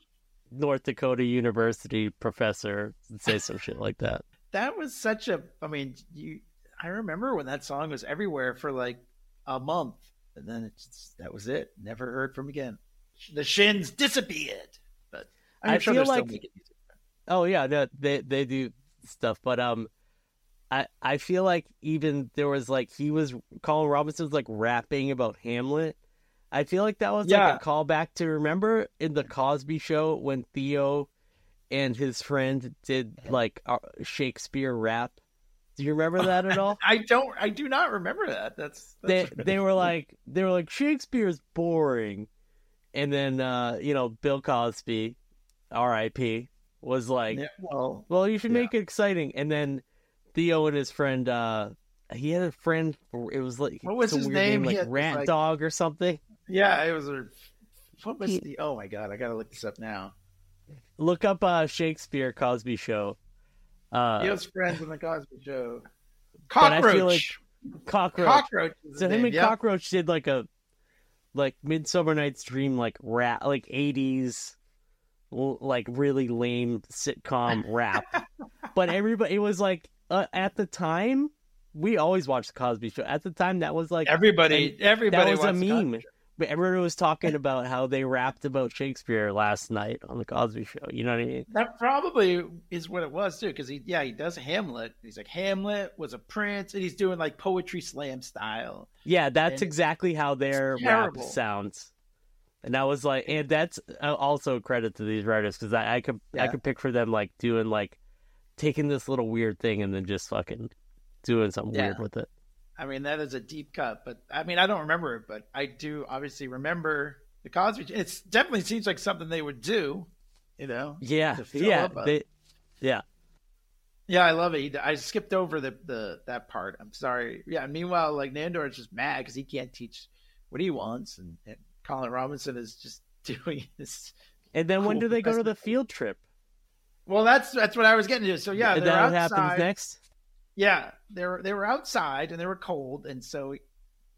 Speaker 8: North Dakota University professor say some shit like that.
Speaker 7: that was such a i mean you i remember when that song was everywhere for like a month and then it's that was it never heard from again the shins disappeared but i'm
Speaker 8: I
Speaker 7: sure
Speaker 8: feel like-
Speaker 7: still making music.
Speaker 8: Oh yeah, no, they they do stuff, but um, I I feel like even there was like he was Colin Robinson was like rapping about Hamlet. I feel like that was
Speaker 7: Yeah.
Speaker 8: like a callback to remember in the Cosby Show when Theo and his friend did like Shakespeare rap. Do you remember that at all?
Speaker 7: i don't i do not remember that that's,
Speaker 8: they
Speaker 7: that's
Speaker 8: they were like they were like Shakespeare's boring, and then uh you know Bill Cosby, R.I.P. was like,
Speaker 7: Yeah, well
Speaker 8: well you should
Speaker 7: yeah.
Speaker 8: make it exciting, and then Theo and his friend uh he had a friend it was like
Speaker 7: What was his
Speaker 8: weird
Speaker 7: name?
Speaker 8: like
Speaker 7: He had,
Speaker 8: Rat
Speaker 7: like-
Speaker 8: Dog or something.
Speaker 7: yeah it was a what was
Speaker 8: He-
Speaker 7: the oh my god i gotta look this up now
Speaker 8: Look up uh Shakespeare Cosby show. Uh,
Speaker 7: he was friends in the cosby show
Speaker 8: But I
Speaker 7: cockroach
Speaker 8: feel like Cockroach.
Speaker 7: cockroach is his
Speaker 8: So him
Speaker 7: name,
Speaker 8: and
Speaker 7: yep.
Speaker 8: Cockroach did like a like Midsummer Night's Dream like rap like eighties like really lame sitcom rap. but everybody it was like uh, at the time we always watched the Cosby show. At the time that was like
Speaker 7: everybody everybody
Speaker 8: that was a meme. But everyone was talking about how they rapped about Shakespeare last night on the Cosby show. You know what I mean?
Speaker 7: That probably is what it was too, because he yeah he does Hamlet. He's like Hamlet was a prince, and he's doing like poetry slam style.
Speaker 8: Yeah, that's
Speaker 7: And
Speaker 8: exactly how their rap sounds. And I was like, and that's uh, also a credit to these writers because I, I could I
Speaker 7: Yeah.
Speaker 8: could picture them like doing like taking this little weird thing and then just fucking doing something weird with it.
Speaker 7: I mean that is a deep cut, but I mean I don't remember it, but I do obviously remember the Cosby. It definitely seems like something they would do, you know.
Speaker 8: Yeah, yeah, they, yeah.
Speaker 7: Yeah, I love it. I skipped over the, the that part. I'm sorry. Yeah. Meanwhile, like Nandor is just mad because he can't teach what he wants, and, and Colin Robinson is just doing this.
Speaker 8: And then when do they go to the field trip?
Speaker 7: Well, that's that's what I was getting to. So yeah,
Speaker 8: Is that happens next?
Speaker 7: Yeah, they were they were outside and they were cold, and so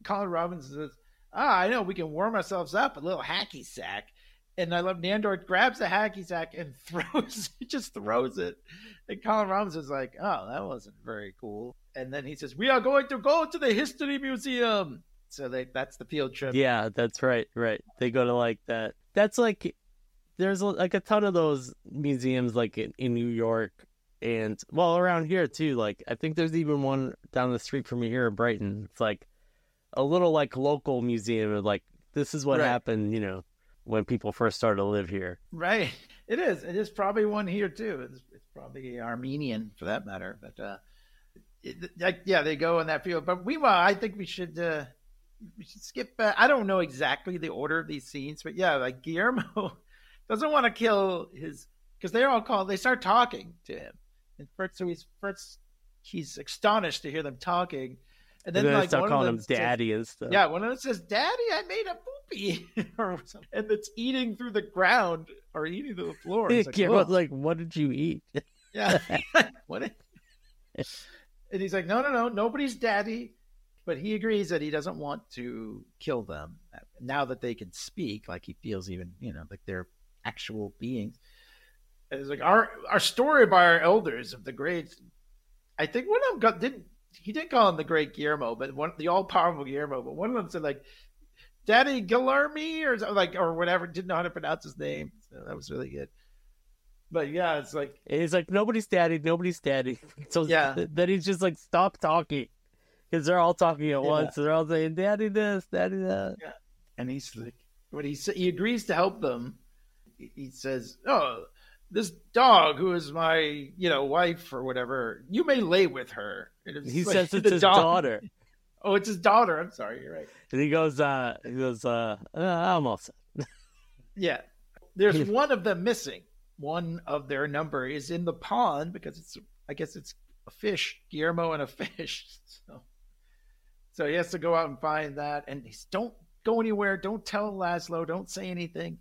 Speaker 7: Colin Robinson says, "Ah, I know we can warm ourselves up a little hacky sack." And I love Nandor grabs the hacky sack and throws it, just throws it. And Colin Robinson's like, "Oh, that wasn't very cool." And then he says, "We are going to go to the history museum." So they that's the field trip.
Speaker 8: Yeah, that's right, right. They go to like that. That's like there's like a ton of those museums like in, in New York and well around here too. Like I think there's even one down the street from me here in Brighton. It's like a little like local museum of like this is what
Speaker 7: Right.
Speaker 8: happened, you know, when people first started to live here.
Speaker 7: Right. It is. It is probably one here too. It's, it's probably Armenian for that matter. But uh, it- like, yeah, they go in that field. But meanwhile, I think we should uh, we should skip back. I don't know exactly the order of these scenes, but yeah, like Guillermo doesn't want to kill his because they're all called. They start talking to him, and first, so he's first he's astonished to hear them talking, and then
Speaker 8: And then they
Speaker 7: like
Speaker 8: start calling him
Speaker 7: them says-
Speaker 8: daddy and stuff.
Speaker 7: yeah, one of them says, "Daddy, I made a poopy," or something, and it's eating through the ground or eating through the floor. It's like, "Ugh."
Speaker 8: like, what did you eat?
Speaker 7: Yeah. what? i- and he's like, no, no, no, nobody's daddy. But he agrees that he doesn't want to kill them uh, now that they can speak. Like he feels even, you know, like they're actual beings. And it's like our our story by our elders of the great. I think one of them got didn't he didn't call him the great Guillermo, but one the all powerful Guillermo. But one of them said like, "Daddy Guillermo" or something like or whatever. Didn't know how to pronounce his name. So that was really good. But yeah, it's like
Speaker 8: it's like, nobody's daddy, nobody's daddy. So
Speaker 7: Yeah.
Speaker 8: then he's just like, stop talking. Because they're all talking at
Speaker 7: Yeah.
Speaker 8: once. They're all saying, daddy this, daddy that. Yeah.
Speaker 7: and he's like, but he sa- he agrees to help them. He- says, "Oh, this dog who is my you know wife or whatever, you may lay with her."
Speaker 8: He
Speaker 7: like
Speaker 8: says it's
Speaker 7: the
Speaker 8: his
Speaker 7: dog-
Speaker 8: daughter.
Speaker 7: Oh, it's his daughter. I'm sorry, you're right.
Speaker 8: And he goes, uh, he goes, uh, uh I'm all set.
Speaker 7: Yeah, there's one of them missing. One of their number is in the pond because it's I guess it's a fish, Guillermo and a fish. So, so he has to go out and find that, and he's don't go anywhere. Don't tell Laszlo. Don't say anything.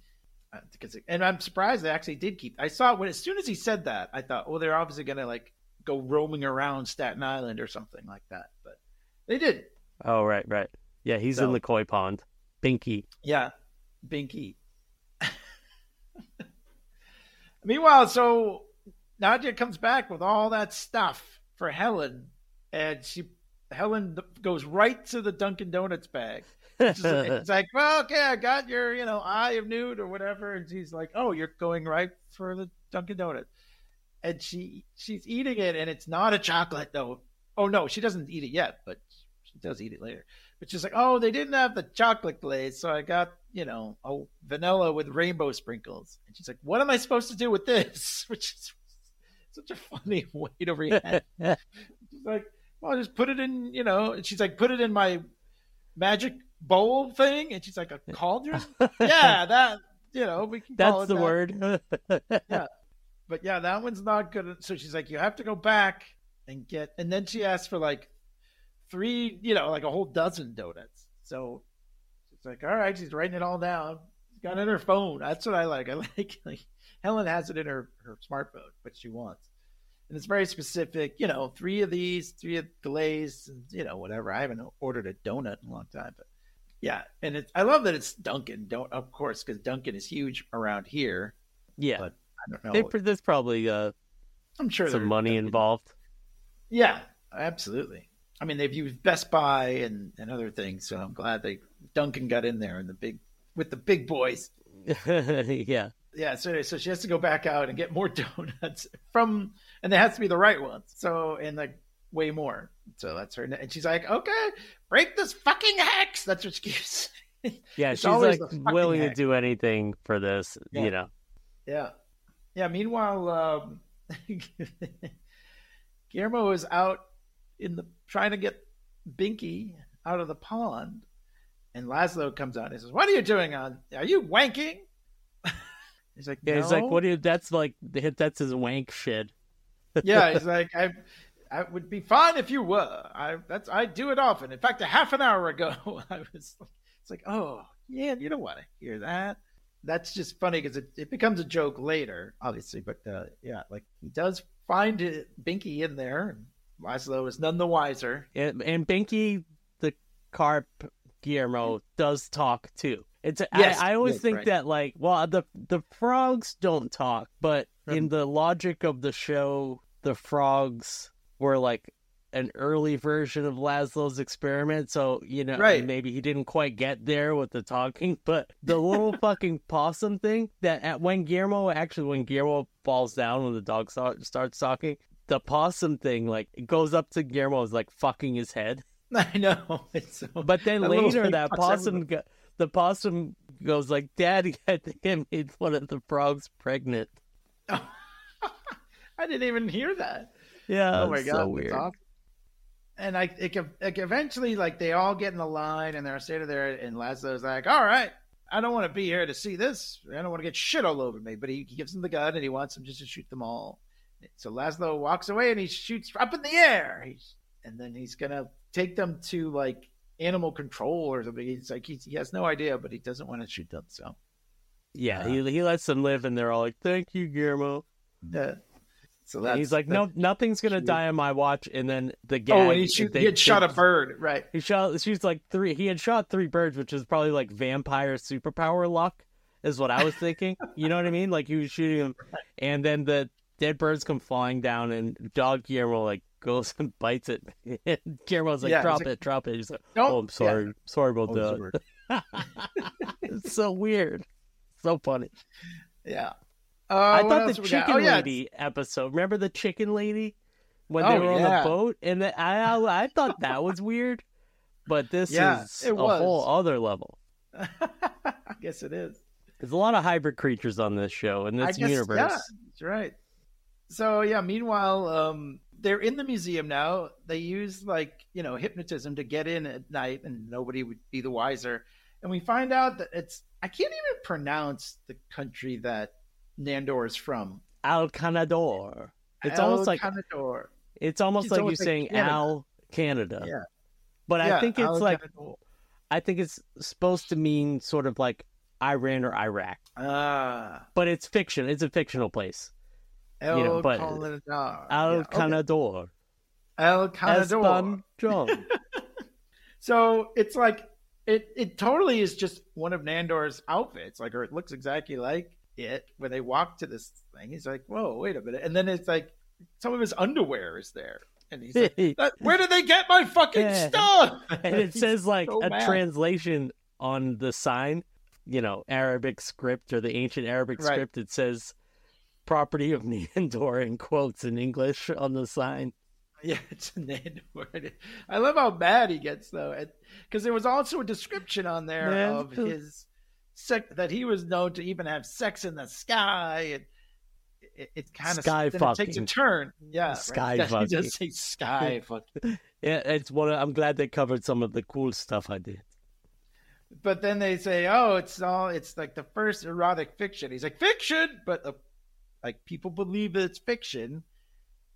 Speaker 7: Uh, because and I'm surprised they actually did keep. I saw when as soon as he said that, I thought, oh, they're obviously gonna like go roaming around Staten Island or something like that. But they did.
Speaker 8: Oh, right, right. Yeah, he's
Speaker 7: So-
Speaker 8: in the koi pond. Binky.
Speaker 7: Yeah, Binky. Meanwhile, so Nadja comes back with all that stuff for Helen, and she Helen goes right to the Dunkin' Donuts bag. It's, just- it's like, well, okay, I got your, you know, eye of nude or whatever, and she's like, oh, you're going right for the Dunkin' Donuts, and she she's eating it, and it's not a chocolate though. Oh no, she doesn't eat it yet, but she does eat it later. But she's like, oh, they didn't have the chocolate glaze, so I got, you know, a vanilla with rainbow sprinkles. And she's like, what am I supposed to do with this? Which is such a funny way to react. she's like, well, just put it in, you know. And she's like, put it in my magic bowl thing. And she's like, a cauldron? yeah, that, you know, we can call
Speaker 8: That's the
Speaker 7: that.
Speaker 8: word.
Speaker 7: yeah. But yeah, that one's not good. So she's like, you have to go back and get, and then she asked for like three, you know, like a whole dozen donuts. So she's like, all right, she's writing it all down. She's got it in her phone. That's what I like. I like, like Helen has it in her, her smartphone, what she wants. And it's very specific, you know, three of these, three of glazed, and, you know, whatever. I haven't ordered a donut in a long time, but yeah. And it, I love that it's Dunkin'. don't, of course, because Dunkin' is huge around here.
Speaker 8: yeah.
Speaker 7: But I don't know.
Speaker 8: They, there's probably uh,
Speaker 7: I'm sure
Speaker 8: some money
Speaker 7: Dunkin'.
Speaker 8: involved.
Speaker 7: Yeah, absolutely. I mean, they've used Best Buy and, and other things, so I'm glad they Dunkin' got in there and the big with the big boys.
Speaker 8: yeah.
Speaker 7: Yeah, so so she has to go back out and get more donuts from, and they has to be the right ones. So and like way more. So that's her, and she's like, okay, break this fucking hex. That's what she keeps. saying.
Speaker 8: Yeah, she's like willing to do anything for this,
Speaker 7: Yeah.
Speaker 8: you know.
Speaker 7: Yeah. Yeah. Meanwhile, um, Guillermo is out in the trying to get Binky out of the pond, and Laszlo comes out and says, "What are you doing on? Are you wanking?" he's like,
Speaker 8: Yeah, he's like, what do you, that's like, that's his wank shit.
Speaker 7: yeah, he's like, I, I would be fine if you were. I that's I do it often. In fact, a half an hour ago, I was. It's like, oh yeah, you don't want to hear that. That's just funny because it, it becomes a joke later, obviously. But uh, yeah, like he does find it, Binky in there, and Laszlo is none the wiser.
Speaker 8: And, and Binky, the carp Guillermo, does talk too. It's
Speaker 7: Yes,
Speaker 8: I, I always
Speaker 7: yes,
Speaker 8: think
Speaker 7: right.
Speaker 8: that like well the the frogs don't talk, but in the logic of the show, the frogs were like an early version of Laszlo's experiment. So you know
Speaker 7: Right.
Speaker 8: maybe he didn't quite get there with the talking, but the little fucking possum thing that at, when Guillermo actually when Guillermo falls down when the dog start, starts talking. The possum thing, like, goes up to Guillermo, is like fucking his head.
Speaker 7: I know. So,
Speaker 8: But then
Speaker 7: That
Speaker 8: later, that possum, go, the possum goes like, "Daddy, I think I made one of the frogs pregnant."
Speaker 7: I didn't even hear that.
Speaker 8: Yeah,
Speaker 7: oh my god,
Speaker 8: so
Speaker 7: that's
Speaker 8: weird.
Speaker 7: awesome. and like, it, like eventually, like they all get in the line and they're standing there, and Laszlo's like, "All right, I don't want to be here to see this. I don't want to get shit all over me." But he, he gives them the gun and he wants them just to shoot them all. So Laszlo walks away and he shoots up in the air. He's, and then he's gonna take them to like animal control or something. He's like he's, he has no idea, but he doesn't want to shoot them. So
Speaker 8: Yeah, he uh, he lets them live, and they're all like, "Thank you, Guillermo."
Speaker 7: yeah. So
Speaker 8: And he's like,
Speaker 7: that-
Speaker 8: "No, nothing's gonna
Speaker 7: shoot.
Speaker 8: die on my watch." And then the gag.
Speaker 7: Oh, and he, shoot,
Speaker 8: they-
Speaker 7: he had shot a bird, right?
Speaker 8: He shot shoots like three. He had shot three birds, which is probably like vampire superpower luck, is what I was thinking. you know what I mean? Like he was shooting them, and then the dead birds come flying down, and dog Guillermo like goes and bites it. And Guillermo's like,
Speaker 7: Yeah, he's
Speaker 8: "Drop
Speaker 7: like,
Speaker 8: it, drop it." He's like,
Speaker 7: "Nope."
Speaker 8: "Oh, I'm sorry, sorry about
Speaker 7: Oh,
Speaker 8: that." it's so weird, so funny.
Speaker 7: Yeah. Uh,
Speaker 8: I thought the chicken
Speaker 7: oh, yeah,
Speaker 8: lady episode. Remember the chicken lady when they
Speaker 7: Oh,
Speaker 8: were on the boat, and the, I, I thought that was weird, but this
Speaker 7: Yeah,
Speaker 8: is
Speaker 7: it
Speaker 8: a
Speaker 7: was.
Speaker 8: whole other level.
Speaker 7: I guess it is.
Speaker 8: There's a lot of hybrid creatures on this show in
Speaker 7: I
Speaker 8: this
Speaker 7: guess,
Speaker 8: universe.
Speaker 7: Yeah, that's right. So yeah, meanwhile, um, they're in the museum now. They use like you know hypnotism to get in at night, and nobody would be the wiser. And we find out that it's I can't even pronounce the country that Nandor is from.
Speaker 8: Al Canador. It's
Speaker 7: El
Speaker 8: almost like
Speaker 7: Canador.
Speaker 8: it's almost
Speaker 7: It's
Speaker 8: like you're
Speaker 7: like
Speaker 8: saying
Speaker 7: Canada.
Speaker 8: Al Canada.
Speaker 7: Yeah.
Speaker 8: But I think it's
Speaker 7: El
Speaker 8: like
Speaker 7: Canador.
Speaker 8: I think it's supposed to mean sort of like Iran or Iraq.
Speaker 7: ah
Speaker 8: But it's fiction. It's a fictional place.
Speaker 7: El
Speaker 8: know, but-
Speaker 7: Canador.
Speaker 8: Al
Speaker 7: Yeah, okay.
Speaker 8: Canador.
Speaker 7: El Canador. So it's like it it totally is just one of Nandor's outfits. Like or it looks exactly like it when they walk to this thing. He's like, Whoa, wait a minute. And then it's like some of his underwear is there. And he's like, Where did they get my fucking
Speaker 8: Yeah.
Speaker 7: stuff?
Speaker 8: and it
Speaker 7: He's
Speaker 8: says like
Speaker 7: so
Speaker 8: a
Speaker 7: mad.
Speaker 8: translation on the sign, you know, Arabic script or the ancient Arabic
Speaker 7: Right.
Speaker 8: script. It says property of Nandor in quotes in English on the sign.
Speaker 7: Yeah, it's a Nandor. I love how mad he gets though. Because there was also a description on there of his sec- that he was known to even have sex in the sky and it, it kind of
Speaker 8: Sky
Speaker 7: then it takes a turn. Yeah, right.
Speaker 8: Sky
Speaker 7: Yeah, He
Speaker 8: fucking.
Speaker 7: does say sky fucking.
Speaker 8: Yeah, it's one. Of, I'm glad they covered some of the cool stuff I did.
Speaker 7: But then they say, "Oh, it's all it's like the first erotic fiction." He's like, "Fiction," but uh, like people believe that it's fiction,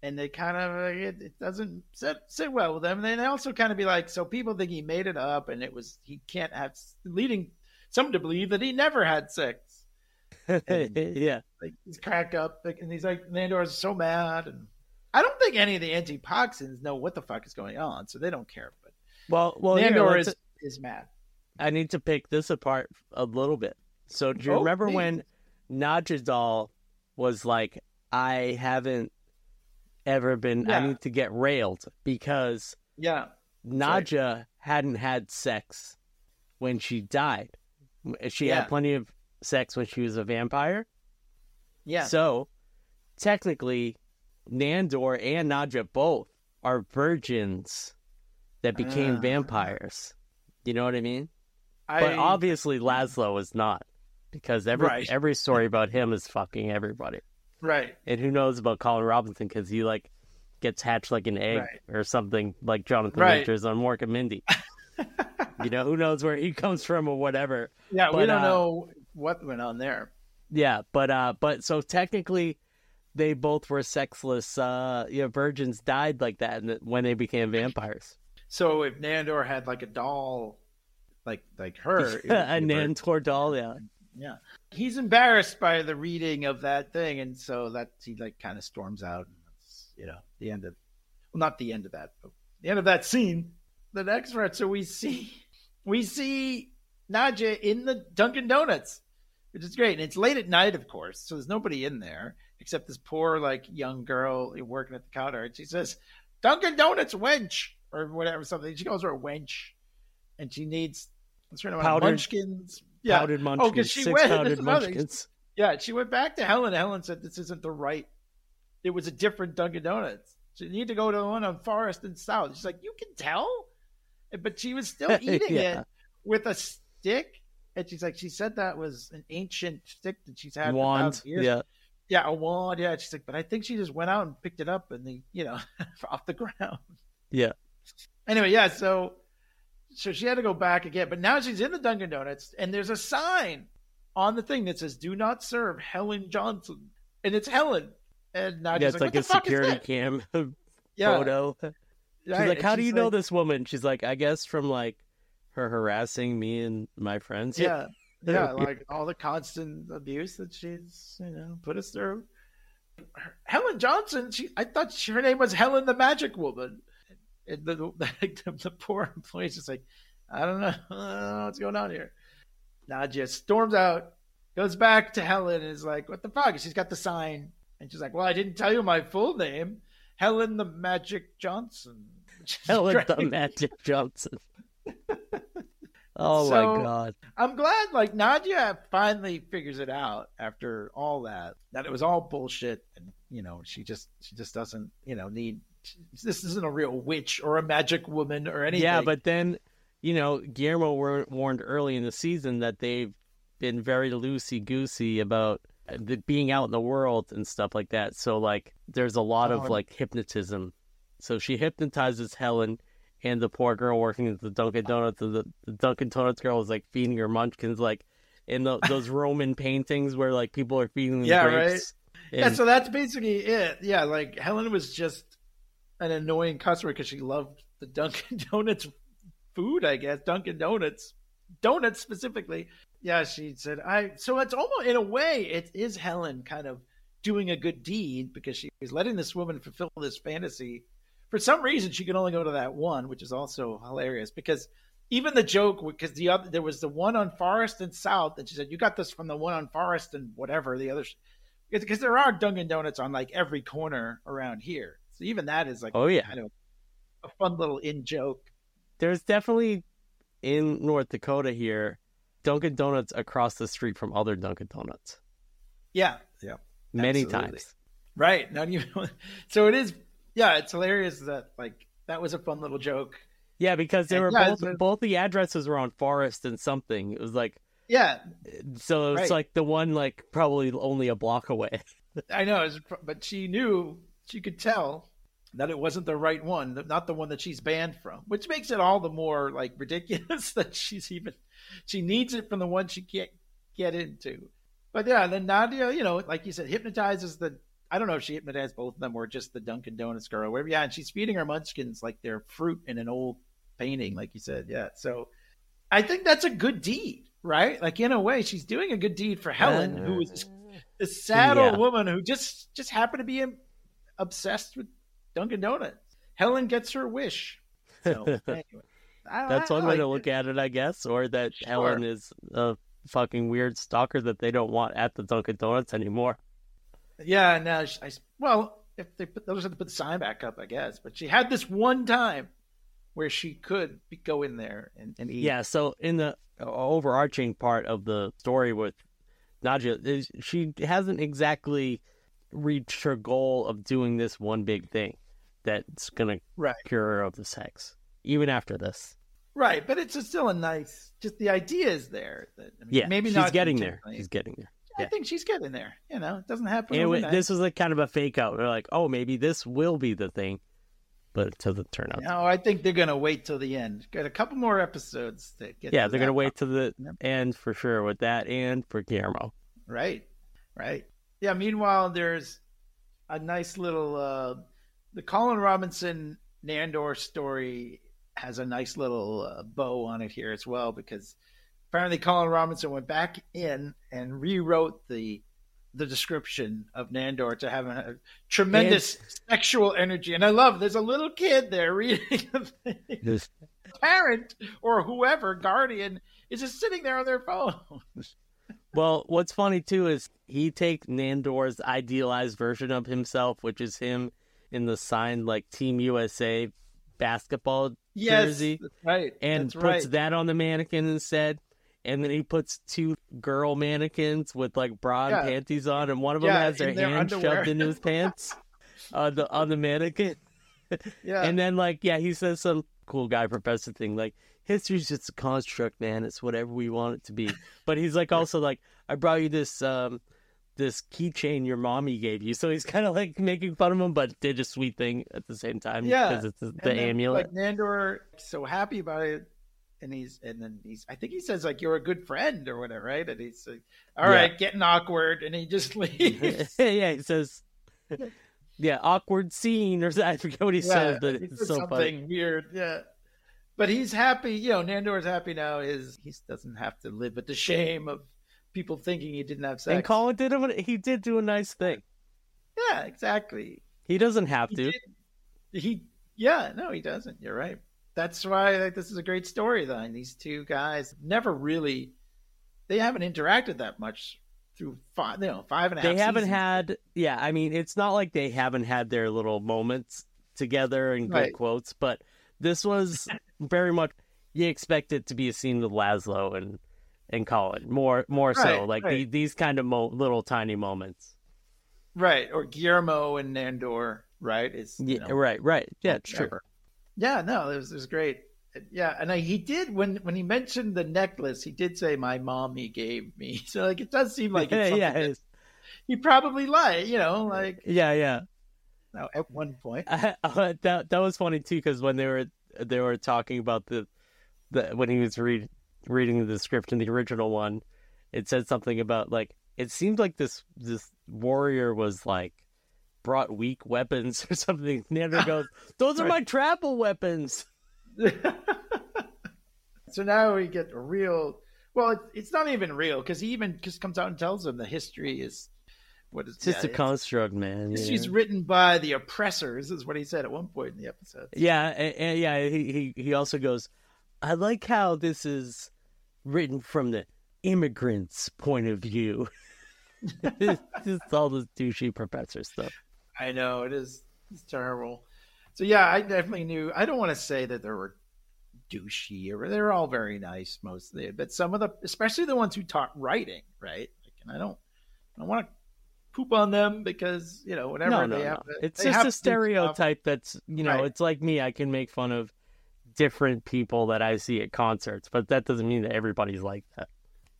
Speaker 7: and they kind of it, it doesn't sit sit well with them. And then they also kind of be like, "So people think he made it up, and it was he can't have leading some to believe that he never had sex."
Speaker 8: yeah,
Speaker 7: Like he's cracked up, like, and he's like, "Nandor's so mad," and I don't think any of the anti-Poxins know what the fuck is going on, so they don't care. But
Speaker 8: well, well, here,
Speaker 7: Nandor
Speaker 8: let's-
Speaker 7: is is mad.
Speaker 8: I need to pick this apart a little bit. So, do you
Speaker 7: Oh,
Speaker 8: remember
Speaker 7: please.
Speaker 8: when Najadal was like, "I haven't ever been. I need to get railed because
Speaker 7: Yeah,
Speaker 8: Nadja hadn't had sex when she died. She
Speaker 7: Yeah.
Speaker 8: had plenty of sex when she was a vampire.
Speaker 7: yeah.
Speaker 8: So, technically, Nandor and Nadja both are virgins that became
Speaker 7: Ah.
Speaker 8: vampires. You know what I mean?
Speaker 7: I,
Speaker 8: But obviously, Laszlo is not because every
Speaker 7: Right.
Speaker 8: every story about him is fucking everybody.
Speaker 7: right.
Speaker 8: And who knows about Colin Robinson because he like gets hatched like an egg
Speaker 7: Right.
Speaker 8: or something like Jonathan
Speaker 7: Right.
Speaker 8: Winters on Mork and Mindy. you know, who knows where he comes from or whatever.
Speaker 7: Yeah, we don't
Speaker 8: uh,
Speaker 7: know what went on there.
Speaker 8: Yeah, but uh, but so technically, they both were sexless. Uh, you know, virgins died like that when they became vampires.
Speaker 7: So if Nandor had like a doll, like like her,
Speaker 8: a Nandor doll, yeah.
Speaker 7: yeah, he's embarrassed by the reading of that thing, and so that he like kind of storms out. And that's you know the end of, well, not the end of that, but the end of that scene. The next part, so we see we see Nadja in the Dunkin' Donuts, which is great, and it's late at night, of course, so there's nobody in there except this poor like young girl working at the counter, and she says, "Dunkin' Donuts wench" or whatever something. She calls her a wench, and she needs what's her name?
Speaker 8: Powdered-
Speaker 7: munchkins. Yeah,
Speaker 8: Powdered
Speaker 7: oh,
Speaker 8: munchkins.
Speaker 7: Oh, munchkins, 'cause she
Speaker 8: six
Speaker 7: went-
Speaker 8: powdered
Speaker 7: is another
Speaker 8: munchkins.
Speaker 7: yeah. She went back to Helen. Helen said this isn't the right. It was a different Dunkin' Donuts. So you need to go to the one on Forest and South. She's like, you can tell, but she was still eating
Speaker 8: Yeah.
Speaker 7: it with a stick. And she's like, she said that was an ancient stick that she's had
Speaker 8: Wand, yeah.
Speaker 7: Yeah, a wand. Yeah, she's like, but I think she just went out and picked it up and the, you know, off the ground.
Speaker 8: Yeah.
Speaker 7: Anyway, yeah, so so she had to go back again, but now she's in the Dunkin' Donuts, and there's a sign on the thing that says "Do not serve Helen Johnson," and it's Helen. And now
Speaker 8: Yeah, it's like,
Speaker 7: what
Speaker 8: a
Speaker 7: the fuck is
Speaker 8: security
Speaker 7: that?"
Speaker 8: cam
Speaker 7: Yeah,
Speaker 8: photo. She's
Speaker 7: right,
Speaker 8: like, "How do you know this woman?" She's like, "I guess from like her harassing me and my friends."
Speaker 7: Yeah, yeah, like all the constant abuse that she's you know put us through. Helen Johnson, she I thought she, her name was Helen the Magic Woman. And the, the, the poor employee's just like, I don't know, I don't know what's going on here. Nadja storms out, goes back to Helen, and is like, "What the fuck?" She's got the sign, and she's like, "Well, I didn't tell you my full name, Helen the Magic Johnson."
Speaker 8: Helen the Magic Johnson. oh
Speaker 7: So-
Speaker 8: my god.
Speaker 7: I'm glad like Nadja finally figures it out after all that that it was all bullshit and you know she just she just doesn't you know need this isn't a real witch or a magic woman or anything.
Speaker 8: Yeah, but then, you know, Guillermo warned early in the season that they've been very loosey goosey about the, being out in the world and stuff like that. So, like, there's a lot
Speaker 7: Oh,
Speaker 8: of like hypnotism. So she hypnotizes Helen and the poor girl working at the Dunkin' Donuts. The, the Dunkin' Donuts girl is like feeding her munchkins, like in the, those Roman paintings where like people are feeding
Speaker 7: Yeah,
Speaker 8: grapes.
Speaker 7: yeah,
Speaker 8: And-
Speaker 7: so that's basically it. Yeah, like Helen was just an annoying customer because she loved the Dunkin' Donuts food, I guess. Dunkin' Donuts, donuts specifically. Yeah, she said, I. So it's almost, in a way, it is Helen kind of doing a good deed because she was letting this woman fulfill this fantasy. For some reason, she could only go to that one, which is also hilarious because even the joke, because the other, there was the one on Forest and South, and she said, You got this from the one on Forest and whatever, the other because there are Dunkin' Donuts on like every corner around here. So even that is like
Speaker 8: Oh, yeah.
Speaker 7: kind of a fun little in joke.
Speaker 8: there's definitely in North Dakota here Dunkin' Donuts across the street from other Dunkin' Donuts.
Speaker 7: Yeah, yeah,
Speaker 8: Many
Speaker 7: Absolutely.
Speaker 8: times.
Speaker 7: right. Not even so it is. Yeah, it's hilarious that like that was a fun little joke.
Speaker 8: Yeah, because they
Speaker 7: And
Speaker 8: were
Speaker 7: yeah,
Speaker 8: both
Speaker 7: it's a-
Speaker 8: both the addresses were on Forest and something. It was like
Speaker 7: Yeah,
Speaker 8: so it's
Speaker 7: Right.
Speaker 8: like the one like probably only a block away.
Speaker 7: I know, it's- but she knew she could tell that it wasn't the right one, not the one that she's banned from, which makes it all the more like ridiculous that she's even she needs it from the one she can't get into. But yeah, then Nadja, you know, like you said, hypnotizes the. I don't know if she hypnotized both of them or just the Dunkin' Donuts girl, or whatever. Yeah, and she's feeding her munchkins like they're fruit in an old painting, like you said. Yeah, so I think that's a good deed, right? Like in a way, she's doing a good deed for Helen, who is this, this sad
Speaker 8: Yeah.
Speaker 7: old woman who just just happened to be um, obsessed with Dunkin' Donuts. Helen gets her wish. So anyway, I-
Speaker 8: That's
Speaker 7: I
Speaker 8: one way to look
Speaker 7: it.
Speaker 8: at it, I guess, or that
Speaker 7: Sure.
Speaker 8: Helen is a fucking weird stalker that they don't want at the Dunkin' Donuts anymore.
Speaker 7: Yeah, now I, well, if they put those have to put the sign back up, I guess. But she had this one time where she could be, go in there and, and eat.
Speaker 8: Yeah, so in the overarching part of the story with Nadja, she hasn't exactly reached her goal of doing this one big thing that's gonna
Speaker 7: Right.
Speaker 8: cure her of the sex, even after this.
Speaker 7: right. But it's still a nice. Just the idea is there. That, I mean,
Speaker 8: Yeah,
Speaker 7: maybe
Speaker 8: she's
Speaker 7: not
Speaker 8: getting there. She's getting there.
Speaker 7: I think she's getting there. You know, it doesn't happen.
Speaker 8: And it, wa-
Speaker 7: overnight.
Speaker 8: this was like kind of a fake out. They're like, oh, maybe this will be the thing, but it the turnout.
Speaker 7: No, I think they're gonna wait till the end. Got a couple more episodes to get.
Speaker 8: yeah,
Speaker 7: to
Speaker 8: they're gonna wait till the
Speaker 7: Yep.
Speaker 8: end for sure with that and for Guillermo.
Speaker 7: Right, right. Yeah. Meanwhile, there's a nice little uh, the Colin Robinson Nandor story has a nice little uh, bow on it here as well because apparently Colin Robinson went back in and rewrote the the description of Nandor to have a tremendous sexual energy, and I love. There's a little kid there reading the Parent or whoever guardian is just sitting there on their phone.
Speaker 8: Well, what's funny too is he takes Nandor's idealized version of himself, which is him in the signed like Team USA basketball
Speaker 7: Yes,
Speaker 8: jersey,
Speaker 7: that's right.
Speaker 8: and
Speaker 7: that's
Speaker 8: puts
Speaker 7: right.
Speaker 8: that on the mannequin instead. And then he puts two girl mannequins with like bra and
Speaker 7: Yeah.
Speaker 8: panties on, and one of them
Speaker 7: Yeah,
Speaker 8: has their
Speaker 7: their
Speaker 8: hand
Speaker 7: underwear.
Speaker 8: shoved into his pants on the on the mannequin.
Speaker 7: yeah.
Speaker 8: And then like yeah, he says some cool guy professor thing like history's just a construct, man. It's whatever we want it to be. But he's like also like I brought you this um this keychain your mommy gave you. So he's kind of like making fun of him, but did a sweet thing at the same time.
Speaker 7: Yeah,
Speaker 8: because it's the, the amulet.
Speaker 7: Like Nandor, so happy about it, and he's and then he's. I think he says like you're a good friend or whatever, right? And he's like, "All
Speaker 8: Yeah.
Speaker 7: right, getting awkward," and he just leaves.
Speaker 8: yeah, he says, "Yeah, awkward scene," or I forget what he says, but it's so
Speaker 7: something
Speaker 8: funny.
Speaker 7: weird. Yeah, but he's happy. You know, Nandor's happy now. Is he doesn't have to live with the shame of people thinking he didn't have sex.
Speaker 8: And Colin did him. He did do a nice thing.
Speaker 7: yeah, exactly.
Speaker 8: He doesn't have
Speaker 7: He
Speaker 8: to.
Speaker 7: did- He, yeah, no, he doesn't. You're right. That's why like, this is a great storyline. These two guys never really, they haven't interacted that much through five, you know, five and a half.
Speaker 8: They haven't
Speaker 7: seasons.
Speaker 8: had. Yeah, I mean, it's not like they haven't had their little moments together and good
Speaker 7: Right.
Speaker 8: quotes, but this was very much. You expect it to be a scene with Laszlo and and Colin more more so like
Speaker 7: right.
Speaker 8: the, these kind of mo- little tiny moments.
Speaker 7: right or Guillermo and Nandor. Right? Is you
Speaker 8: Yeah,
Speaker 7: know,
Speaker 8: right, right. Yeah, it's true.
Speaker 7: Yeah, no, it was, it was great. Yeah, and I, he did when when he mentioned the necklace, he did say my mommy gave me. So like it does seem like it's
Speaker 8: yeah,
Speaker 7: he probably lied you know, like
Speaker 8: yeah, yeah.
Speaker 7: no, at one point.
Speaker 8: I, I- that that was funny too because when they were they were talking about the the when he was read, reading the script in the original one, it said something about like it seemed like this this warrior was like brought weak weapons or something. Nandor goes, "Those are my travel weapons."
Speaker 7: so now we get a real. Well, it, it's not even real because he even just comes out and tells them the history is what is
Speaker 8: It's just
Speaker 7: yeah,
Speaker 8: a
Speaker 7: it's-
Speaker 8: construct, man.
Speaker 7: History's written by the oppressors, is what he said at one point in the episode.
Speaker 8: Yeah, and, and yeah, he, he he also goes, I like how this is written from the immigrant's point of view. Just all this douchey professor stuff.
Speaker 7: I know it is. It's terrible. So yeah, I definitely knew. I don't want to say that there were douchey or they're all very nice mostly, but some of the, especially the ones who taught writing, right? Like, and I don't, I don't want to poop on them because you know whatever
Speaker 8: no, no,
Speaker 7: they
Speaker 8: no.
Speaker 7: have. to-
Speaker 8: It's just a
Speaker 7: to do stuff.
Speaker 8: stereotype that's you know,
Speaker 7: Right.
Speaker 8: it's like me. I can make fun of different people that I see at concerts, but that doesn't mean that everybody's like that.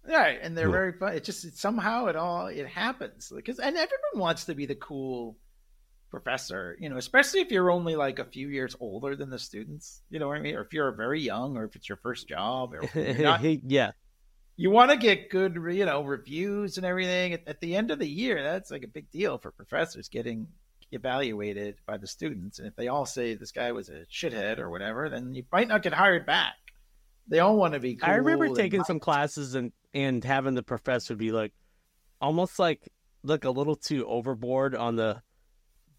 Speaker 7: Right, and they're very fun. It just it, somehow it all it happens because and everyone wants to be the cool professor, you know, especially if you're only like a few years older than the students. You know what I mean? Or if you're very young, or if it's your first job, or you're not,
Speaker 8: yeah,
Speaker 7: you want to get good, you know, reviews and everything. At, at the end of the year, that's like a big deal for professors getting evaluated by the students. And if they all say this guy was a shithead or whatever, then you might not get hired back. They all want to be. Cool
Speaker 8: I remember taking
Speaker 7: nice.
Speaker 8: some classes and and having the professor be like, almost like look a little too overboard on the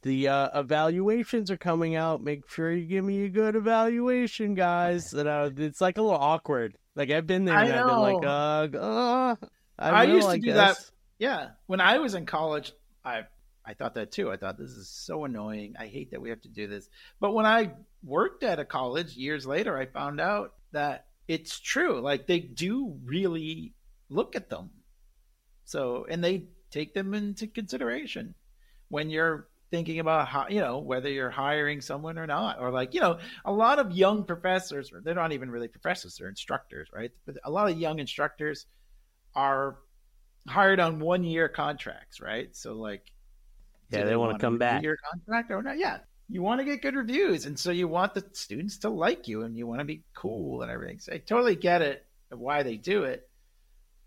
Speaker 8: the uh, evaluations are coming out. Make sure you give me a good evaluation, guys. And uh, it's like a little awkward. Like I've been there
Speaker 7: I
Speaker 8: and I've been like, uh, uh I,
Speaker 7: I used to
Speaker 8: I
Speaker 7: do that. Yeah, when I was in college, I I thought that too. I thought this is so annoying. I hate that we have to do this. But when I worked at a college years later, I found out that it's true. Like they do really look at them. So, and they take them into consideration when you're thinking about how, you know, whether you're hiring someone or not. Or like, you know, a lot of young professors, or they're not even really professors, they're instructors, right? But a lot of young instructors are hired on one year contracts, right? So like,
Speaker 8: Yeah,
Speaker 7: do
Speaker 8: they wanna come back.
Speaker 7: Year contract or not? Yeah, you want to get good reviews, and so you want the students to like you, and you want to be cool and everything. So I totally get it why they do it,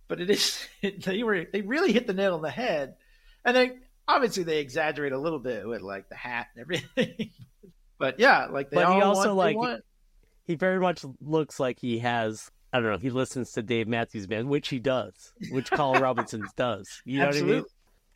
Speaker 7: but it is they were they really hit the nail on the head, and they obviously they exaggerate a little bit with like the hat and everything. but yeah, like they
Speaker 8: But he also,
Speaker 7: want,
Speaker 8: like,
Speaker 7: they want-
Speaker 8: He very much looks like he has. I don't know. He listens to Dave Matthews Band, which he does, which Colin Robinson does. You know
Speaker 7: Absolutely.
Speaker 8: what I mean?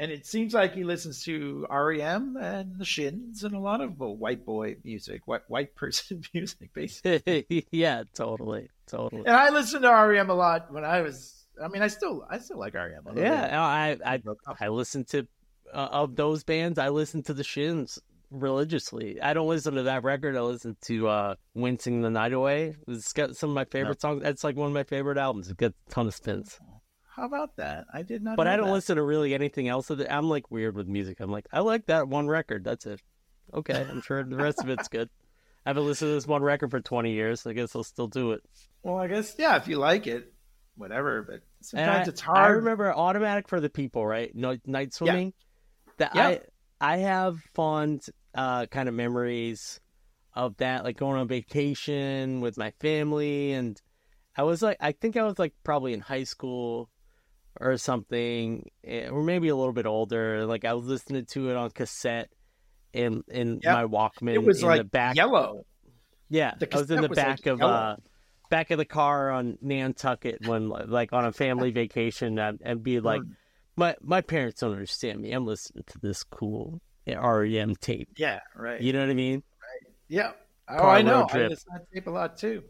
Speaker 7: And it seems like he listens to REM and the Shins and a lot of white boy music, white white person music, basically.
Speaker 8: yeah, totally, totally.
Speaker 7: And I listened to REM a lot when I was. I mean, I still I still like REM. a
Speaker 8: Yeah. I I I listen to uh, of those bands. I listen to the Shins religiously. I don't listen to that record. I listen to uh "Wincing the Night Away." It's got some of my favorite songs. That's like one of my favorite albums. It got a ton of spins.
Speaker 7: How about that? I did not.
Speaker 8: But I don't
Speaker 7: that.
Speaker 8: listen to really anything else. I'm like weird with music. I'm like I like that one record. That's it. Okay, I'm sure the rest of it's good. I haven't listened to this one record for 20 years. I guess I'll still do it.
Speaker 7: Well, I guess yeah. If you like it, whatever. But sometimes
Speaker 8: I,
Speaker 7: it's hard.
Speaker 8: I remember automatic for the people, right? Night swimming. That
Speaker 7: Yeah.
Speaker 8: I I have fond uh, kind of memories of that, like going on vacation with my family, and I was like, I think I was like probably in high school or something, eh, or maybe a little bit older. Like I was listening to it on cassette in in
Speaker 7: Yep.
Speaker 8: my Walkman.
Speaker 7: it was
Speaker 8: in
Speaker 7: like
Speaker 8: the back.
Speaker 7: yellow.
Speaker 8: Yeah,
Speaker 7: The
Speaker 8: I was in the
Speaker 7: was, like,
Speaker 8: back of
Speaker 7: yellow.
Speaker 8: uh, back of the car on Nantucket when like on a family vacation and, and be like,
Speaker 7: Mm.
Speaker 8: my my parents don't understand me. I'm listening to this cool REM tape.
Speaker 7: Yeah, right.
Speaker 8: You know what I mean?
Speaker 7: Yeah. Oh,
Speaker 8: Car
Speaker 7: I know. I listen to that tape a lot too.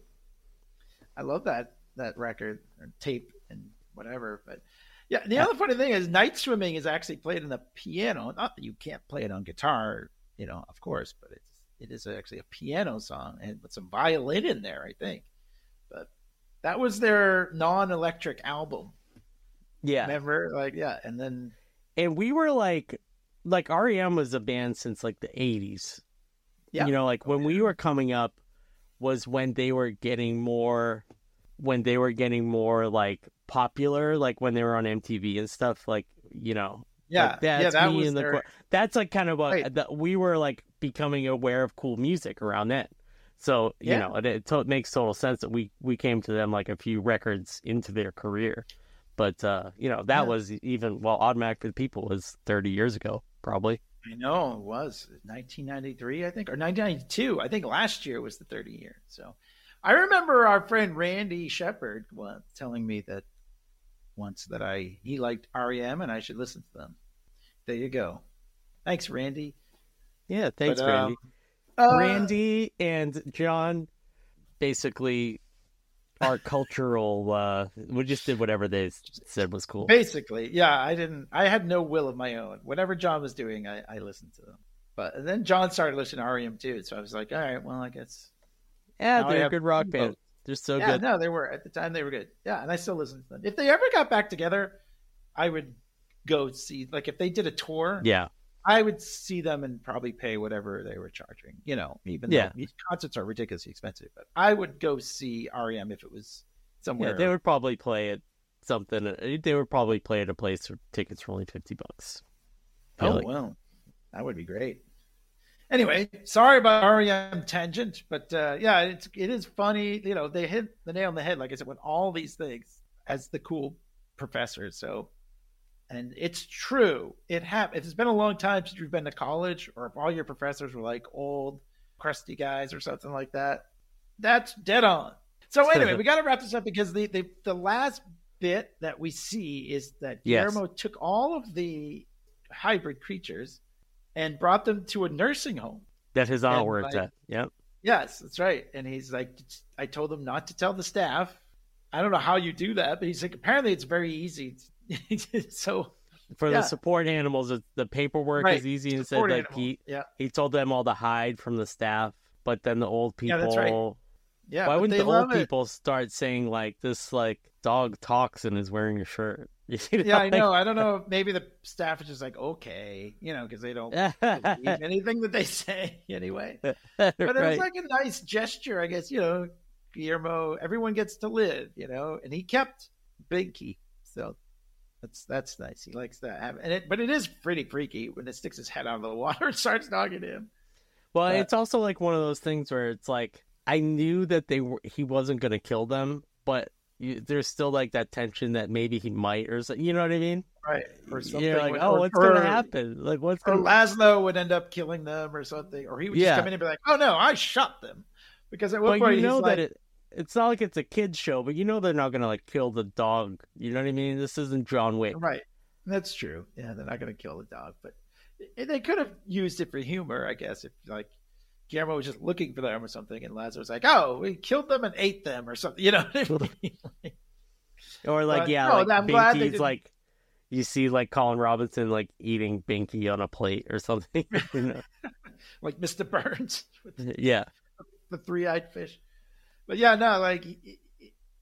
Speaker 7: I love that that record or tape and whatever. But yeah, the other funny thing is night swimming is actually played on the piano. Not that you can't play it on guitar, you know, of course, but it's it is actually a piano song and with some violin in there, I think. But that was their non-electric album.
Speaker 8: Yeah.
Speaker 7: Remember? Like, yeah, and then
Speaker 8: And we were like, like REM was a band since like the 80s.
Speaker 7: Yeah.
Speaker 8: You know, like when we were coming up was when they were getting more, when they were getting more like popular, like when they were on MTV and stuff. Like, you know,
Speaker 7: yeah,
Speaker 8: Like, that's
Speaker 7: yeah, that
Speaker 8: me in the
Speaker 7: their,
Speaker 8: cor- that's like kind of what
Speaker 7: Right.
Speaker 8: that we were like becoming aware of cool music around then. So you
Speaker 7: Yeah.
Speaker 8: know, it, it, to- it makes total sense that we we came to them like a few records into their career. But uh, you know, that
Speaker 7: Yeah.
Speaker 8: was even well, Automatic for the People was thirty years ago, probably.
Speaker 7: I know it was 1993, I think, or 1992. I think last year was the 30 year. So I remember our friend Randy Shepard telling me that once that I he liked REM and I should listen to them. There you go. Thanks, Randy.
Speaker 8: Yeah, thanks,
Speaker 7: But,
Speaker 8: Randy.
Speaker 7: um, uh,
Speaker 8: Randy and John basically our cultural uh we just did whatever they said was cool.
Speaker 7: Basically, yeah. I didn't. I had no will of my own. Whatever John was doing, I, I listened to them. But then John started listening to REM too, so I was like, all right, well, I guess.
Speaker 8: Yeah, they're a good rock band. They're so
Speaker 7: yeah,
Speaker 8: good.
Speaker 7: no, they were at the time. They were good. Yeah, and I still listen to them. If they ever got back together, I would go see. Like if they did a tour,
Speaker 8: Yeah.
Speaker 7: I would see them and probably pay whatever they were charging. You know, even
Speaker 8: Yeah.
Speaker 7: though these concerts are ridiculously expensive, but I would go see REM if it was somewhere.
Speaker 8: Yeah, they would probably play at something. uh, They would probably play at a place where tickets were only fifty bucks.
Speaker 7: Oh
Speaker 8: like.
Speaker 7: well, that would be great. Anyway, sorry about REM tangent, but uh, yeah, it's it is funny. You know, they hit the nail on the head, like I said, with all these things as the cool professors. So, and it's true. It hap- If it's been a long time since you've been to college, or if all your professors were like old, crusty guys or something like that, that's dead on. So anyway, we got to wrap this up because the, the the last bit that we see is that
Speaker 8: Yes.
Speaker 7: Guillermo took all of the hybrid creatures and brought them to a nursing home.
Speaker 8: that his aunt worked
Speaker 7: like-
Speaker 8: at. Yep.
Speaker 7: Yes, that's right. And he's like, I told them not to tell the staff. I don't know how you do that, but he's like, apparently it's very easy. so
Speaker 8: For
Speaker 7: Yeah.
Speaker 8: the support animals, the paperwork
Speaker 7: Right.
Speaker 8: is easy and said like he
Speaker 7: yeah,
Speaker 8: he told them all to hide from the staff, but then the old
Speaker 7: Yeah,
Speaker 8: people.
Speaker 7: that's right. yeah.
Speaker 8: Why wouldn't the old
Speaker 7: love it.
Speaker 8: people start saying like this? Like dog talks and is wearing a shirt. You
Speaker 7: Yeah, I
Speaker 8: like-
Speaker 7: know. I don't know. Maybe the staff is just like, okay, you know, because they don't believe anything that they say anyway. But it was like a nice gesture, I guess. You know, Guillermo, everyone gets to live, you know, and he kept Binky, so that's that's nice. He likes that, and it, but it is pretty freaky when it sticks his head out of the water and starts dogging him.
Speaker 8: Well,
Speaker 7: But-
Speaker 8: it's also like one of those things where it's like I knew that they were he wasn't going to kill them, but you, there's still like that tension that maybe he might or something. You know what I mean?
Speaker 7: Right, or something.
Speaker 8: You're like, oh,
Speaker 7: or-
Speaker 8: what's going to happen? Like, what's
Speaker 7: Or
Speaker 8: to
Speaker 7: Laszlo would end up killing them or something, or he would just
Speaker 8: Yeah.
Speaker 7: come in and be like, "Oh no, I shot them," because at one
Speaker 8: But
Speaker 7: point
Speaker 8: you know
Speaker 7: he's
Speaker 8: that
Speaker 7: like,
Speaker 8: it. It's not like it's a kids show, but you know they're not going to like kill the dog. You know what I mean? This isn't John Wick.
Speaker 7: Right. That's true. Yeah, they're not going to kill the dog, but eh, they could have used it for humor, I guess. If like Guillermo was just looking for them or something, and Lazarus was like, "Oh, we killed them and ate them" or something. You know what I mean? Like,
Speaker 8: Or like,
Speaker 7: But,
Speaker 8: yeah,
Speaker 7: no,
Speaker 8: like Binky's like you see like Colin Robinson like eating Binky on a plate or something. you know?
Speaker 7: like Mr. Burns with
Speaker 8: Yeah.
Speaker 7: the three-eyed fish. But yeah, no, like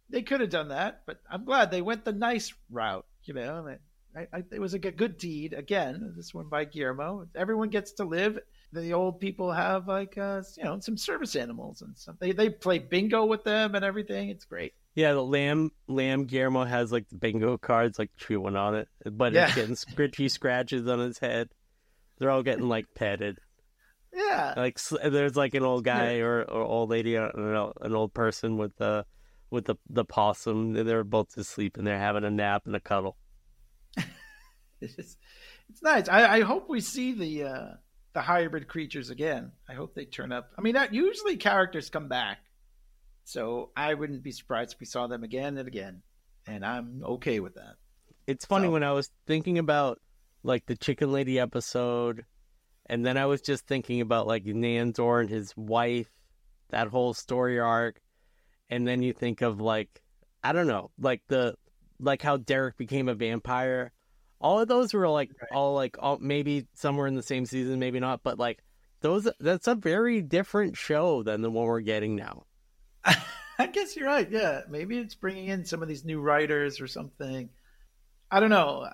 Speaker 7: they could have done that, but I'm glad they went the nice route. You know, I, I, it was a good good deed. Again, this one by Guillermo. Everyone gets to live, the old people have like uh, you know some service animals and stuff. They they play bingo with them and everything. It's great.
Speaker 8: Yeah, the lamb lamb Guillermo has like the bingo cards like chewing on it, but
Speaker 7: Yeah.
Speaker 8: it's getting scritchy scratches on his head. They're all getting like petted.
Speaker 7: Yeah,
Speaker 8: Like there's like an old guy or, or old lady, or an old- an old person with the with the the possum. They're both asleep and they're having a nap and a cuddle.
Speaker 7: it's just, it's nice. I, I hope we see the uh, the hybrid creatures again. I hope they turn up. I mean, that usually characters come back, so I wouldn't be surprised if we saw them again and again, and I'm okay with that.
Speaker 8: It's funny
Speaker 7: So-
Speaker 8: when I was thinking about like the chicken lady episode, and then I was just thinking about like Nandor and his wife, that whole story arc, and then you think of like I don't know, like the like how Derek became a vampire. All of those were like all like all maybe somewhere in the same season, maybe not, but like those that's a very different show than the one we're getting now.
Speaker 7: I guess you're right. Yeah, maybe it's bringing in some of these new writers or something. I don't know.
Speaker 8: Uh,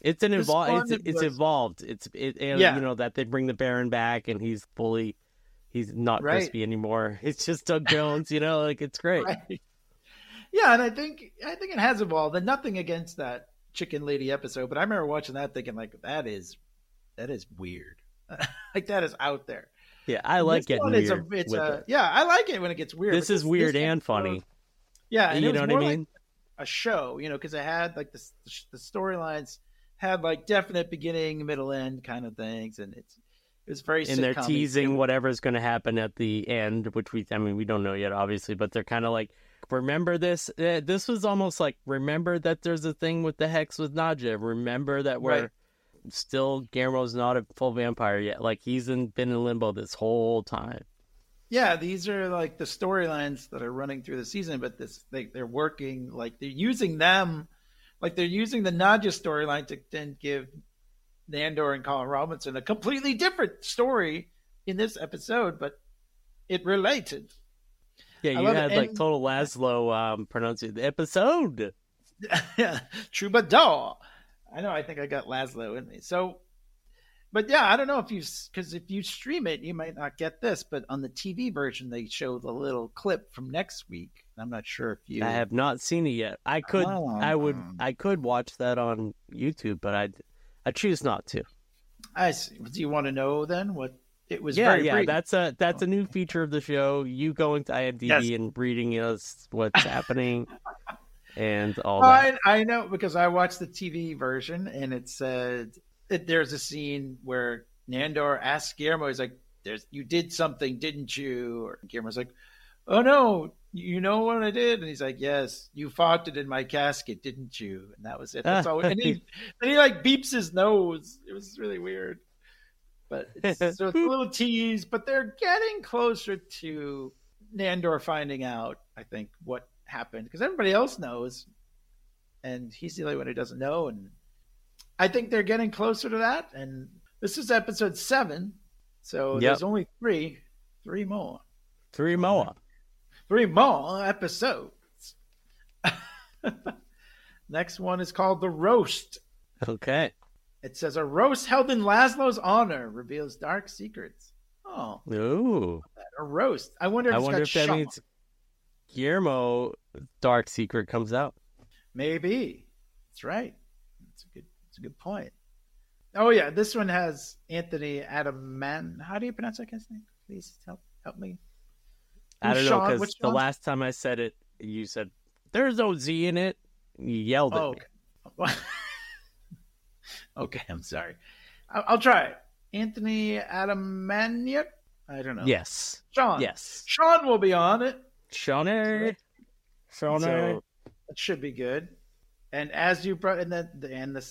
Speaker 8: it's an evolved. It's, it's
Speaker 7: was-
Speaker 8: evolved. It's it. and,
Speaker 7: Yeah.
Speaker 8: You know that they bring the Baron back and he's fully, he's not
Speaker 7: Right.
Speaker 8: crispy anymore. It's just Doug Jones. You know, like it's great.
Speaker 7: Right. Yeah, and I think I think it has evolved. And nothing against that chicken lady episode, but I remember watching that thinking like that is that is weird. like that is out there.
Speaker 8: Yeah, I like getting
Speaker 7: one,
Speaker 8: weird
Speaker 7: it's a, it's a,
Speaker 8: it.
Speaker 7: Yeah, I like it when it gets weird.
Speaker 8: This is weird
Speaker 7: this
Speaker 8: and
Speaker 7: episode-
Speaker 8: funny.
Speaker 7: Yeah, and
Speaker 8: You know what I
Speaker 7: more like
Speaker 8: mean?
Speaker 7: a show, you know, because it had like the the storylines had like definite beginning, middle, end kind of things, and it's it was very.
Speaker 8: and they're teasing whatever's going to happen at the end, which we, I mean, we don't know yet, obviously, but they're kind of like, remember this? Uh, this was almost like, remember that there's a thing with the hex with Nadja. Remember that we're
Speaker 7: Right.
Speaker 8: still Guillermo's not a full vampire yet. Like he's in, been in limbo this whole time.
Speaker 7: Yeah, these are like the storylines that are running through the season, but this they they're working like they're using them, like they're using the Nadja storyline to then give Nandor and Colin Robinson a completely different story in this episode, but it related.
Speaker 8: Yeah, you
Speaker 7: love it.
Speaker 8: had like
Speaker 7: And-
Speaker 8: total Laszlo um, pronunciate the episode.
Speaker 7: yeah, troubadour. I know. I think I got Laszlo in me. So, but yeah, I don't know if you because if you stream it, you might not get this. But on the TV version, they show the little clip from next week. I'm not sure if you.
Speaker 8: I have not seen it yet. I could, I would,
Speaker 7: Oh.
Speaker 8: I could watch that on YouTube, but I, I choose not to.
Speaker 7: I see. Do you want to know then what it was?
Speaker 8: yeah,
Speaker 7: very
Speaker 8: yeah,
Speaker 7: brief.
Speaker 8: that's a that's a new feature of the show. You going to IMDb
Speaker 7: Yes.
Speaker 8: and reading us what's happening and all that.
Speaker 7: I, I know because I watched the TV version and it said that there's a scene where Nandor asks Guillermo, he's like, "There's you did something, didn't you?" Or Guillermo's like, "Oh no, you know what I did?" And he's like, "Yes, you farted in my casket, didn't you?" And that was it. That's all. And he and he like beeps his nose. It was really weird. But it's, so it's a little tease, but they're getting closer to Nandor finding out. I think what happened because everybody else knows, and he's the only one who doesn't know. And I think they're getting closer to that. And this is episode seven, so
Speaker 8: Yep.
Speaker 7: there's only three, three more,
Speaker 8: Three more,
Speaker 7: three more episodes. Next one is called the roast.
Speaker 8: Okay.
Speaker 7: It says a roast held in Laszlo's honor reveals dark secrets. Oh,
Speaker 8: Ooh.
Speaker 7: a roast. I wonder if
Speaker 8: I wonder if that means Guillermo dark secret comes out.
Speaker 7: Maybe. That's right. That's a good that's a good point. Oh yeah, this one has Anthony Adaman. How do you pronounce that guy's name? Please help help me.
Speaker 8: I don't know because the
Speaker 7: Sean?
Speaker 8: last time I said it, you said there's no Z in it. You yelled at
Speaker 7: Oh,
Speaker 8: me.
Speaker 7: okay. okay, I'm sorry. I'll, I'll try it. Anthony Atamanuik. I don't know.
Speaker 8: Yes.
Speaker 7: Sean.
Speaker 8: Yes.
Speaker 7: Sean will be on it.
Speaker 8: Shawnee. Shawnee.
Speaker 7: So it should be good. And as you brought, in the, the and the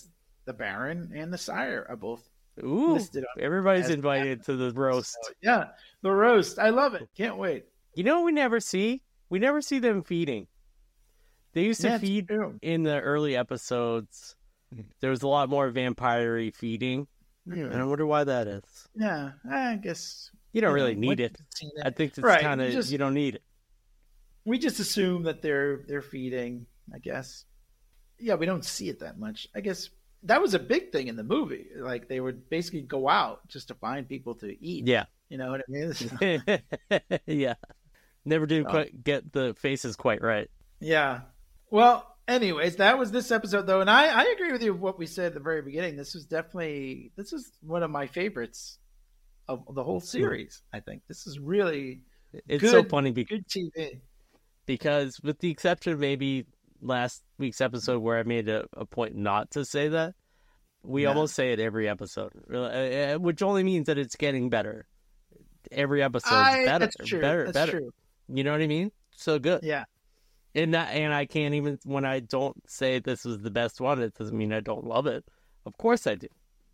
Speaker 7: the Baron and the Sire are both
Speaker 8: Ooh. Everybody's invited to the roast.
Speaker 7: Yeah, the roast. I love it. Can't wait.
Speaker 8: You know what we never see? We never see them feeding. They used to
Speaker 7: Yeah,
Speaker 8: feed
Speaker 7: true.
Speaker 8: in the early episodes. There was a lot more vampire feeding. And I wonder why that is.
Speaker 7: Yeah, I guess
Speaker 8: You don't really need it. I think it's
Speaker 7: Right,
Speaker 8: kind of you don't need it.
Speaker 7: we just assume that they're they're feeding. I guess. Yeah, we don't see it that much. I guess that was a big thing in the movie. Like they would basically go out just to find people to eat.
Speaker 8: Yeah.
Speaker 7: You know what I mean?
Speaker 8: Yeah. Never do
Speaker 7: So-
Speaker 8: quite get the faces quite right.
Speaker 7: Yeah. Well, anyways, that was this episode though, and I I agree with you what we said at the very beginning. This was definitely this is one of my favorites of the whole series. I think this is really
Speaker 8: It's
Speaker 7: good,
Speaker 8: so funny because
Speaker 7: good TV.
Speaker 8: because with the exception of maybe last week's episode where I made a, a point not to say that, we
Speaker 7: Yeah.
Speaker 8: almost say it every episode, uh, uh, which only means that it's getting better. Every
Speaker 7: episode,
Speaker 8: better, better,
Speaker 7: that's
Speaker 8: better.
Speaker 7: true.
Speaker 8: You know what I mean? So good.
Speaker 7: Yeah.
Speaker 8: And that, and I can't even when I don't say this is the best one, it doesn't mean I don't love it. Of course I do.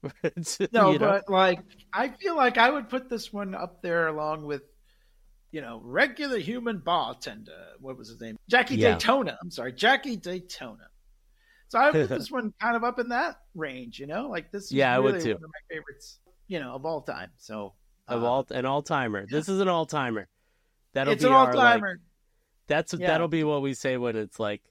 Speaker 7: No,
Speaker 8: you know?
Speaker 7: but like I feel like I would put this one up there along with, you know, regular human bartender. What was his name? Jackie
Speaker 8: Yeah.
Speaker 7: Daytona. I'm sorry, Jackie Daytona. So I would put this one kind of up in that range. You know, like this. Is
Speaker 8: Yeah, I would too.
Speaker 7: One of my favorites, you know, of all time. So
Speaker 8: of
Speaker 7: uh,
Speaker 8: all an all timer. This is an all timer. That'll
Speaker 7: it's
Speaker 8: be
Speaker 7: an all
Speaker 8: like,
Speaker 7: timer.
Speaker 8: That's
Speaker 7: Yeah.
Speaker 8: that'll be what we say when it's like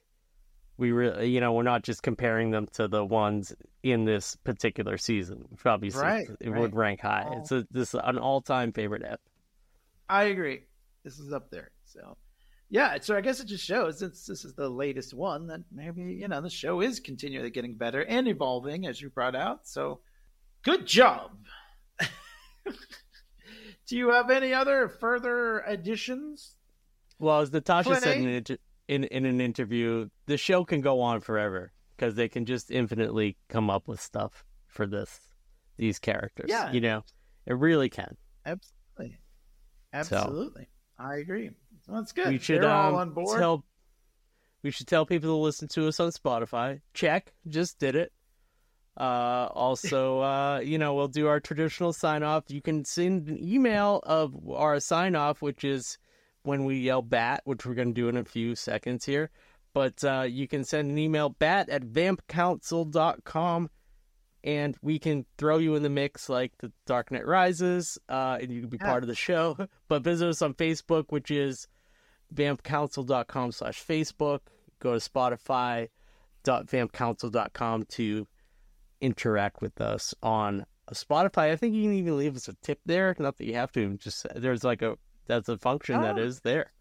Speaker 8: we really, you know, we're not just comparing them to the ones in this particular season. Which obviously,
Speaker 7: Right,
Speaker 8: it
Speaker 7: right.
Speaker 8: would rank high.
Speaker 7: All-
Speaker 8: It's a this is an all-time favorite ep.
Speaker 7: I agree. This is up there. So, yeah. So I guess it just shows since this is the latest one that maybe you know the show is continually getting better and evolving, as you brought out. So, good job. Do you have any other further additions?
Speaker 8: Well, as Natasha said in an, inter- in in an interview, the show can go on forever because they can just infinitely come up with stuff for this these characters.
Speaker 7: Yeah.
Speaker 8: you know, it really can.
Speaker 7: Absolutely. Absolutely. I agree. That's good.
Speaker 8: We should
Speaker 7: They're
Speaker 8: um,
Speaker 7: all on board.
Speaker 8: tell we should tell people to listen to us on Spotify. Check, just did it. Uh, also, uh, you know, we'll do our traditional sign off. You can send an email of our sign off, which is when we yell bat, which we're going to do in a few seconds here. But uh, you can send an email bat at vampcouncil.com and we can throw you in the mix like the Dark Knight Rises, uh, and you can be part of the show. But visit us on Facebook, which is vampcouncil.com slash Facebook. Go to spotify.vampcouncil.com to interact with us on Spotify. I think you can even leave us a tip there. Not that you have to, just there's like a that's a function that
Speaker 7: Oh.
Speaker 8: is there.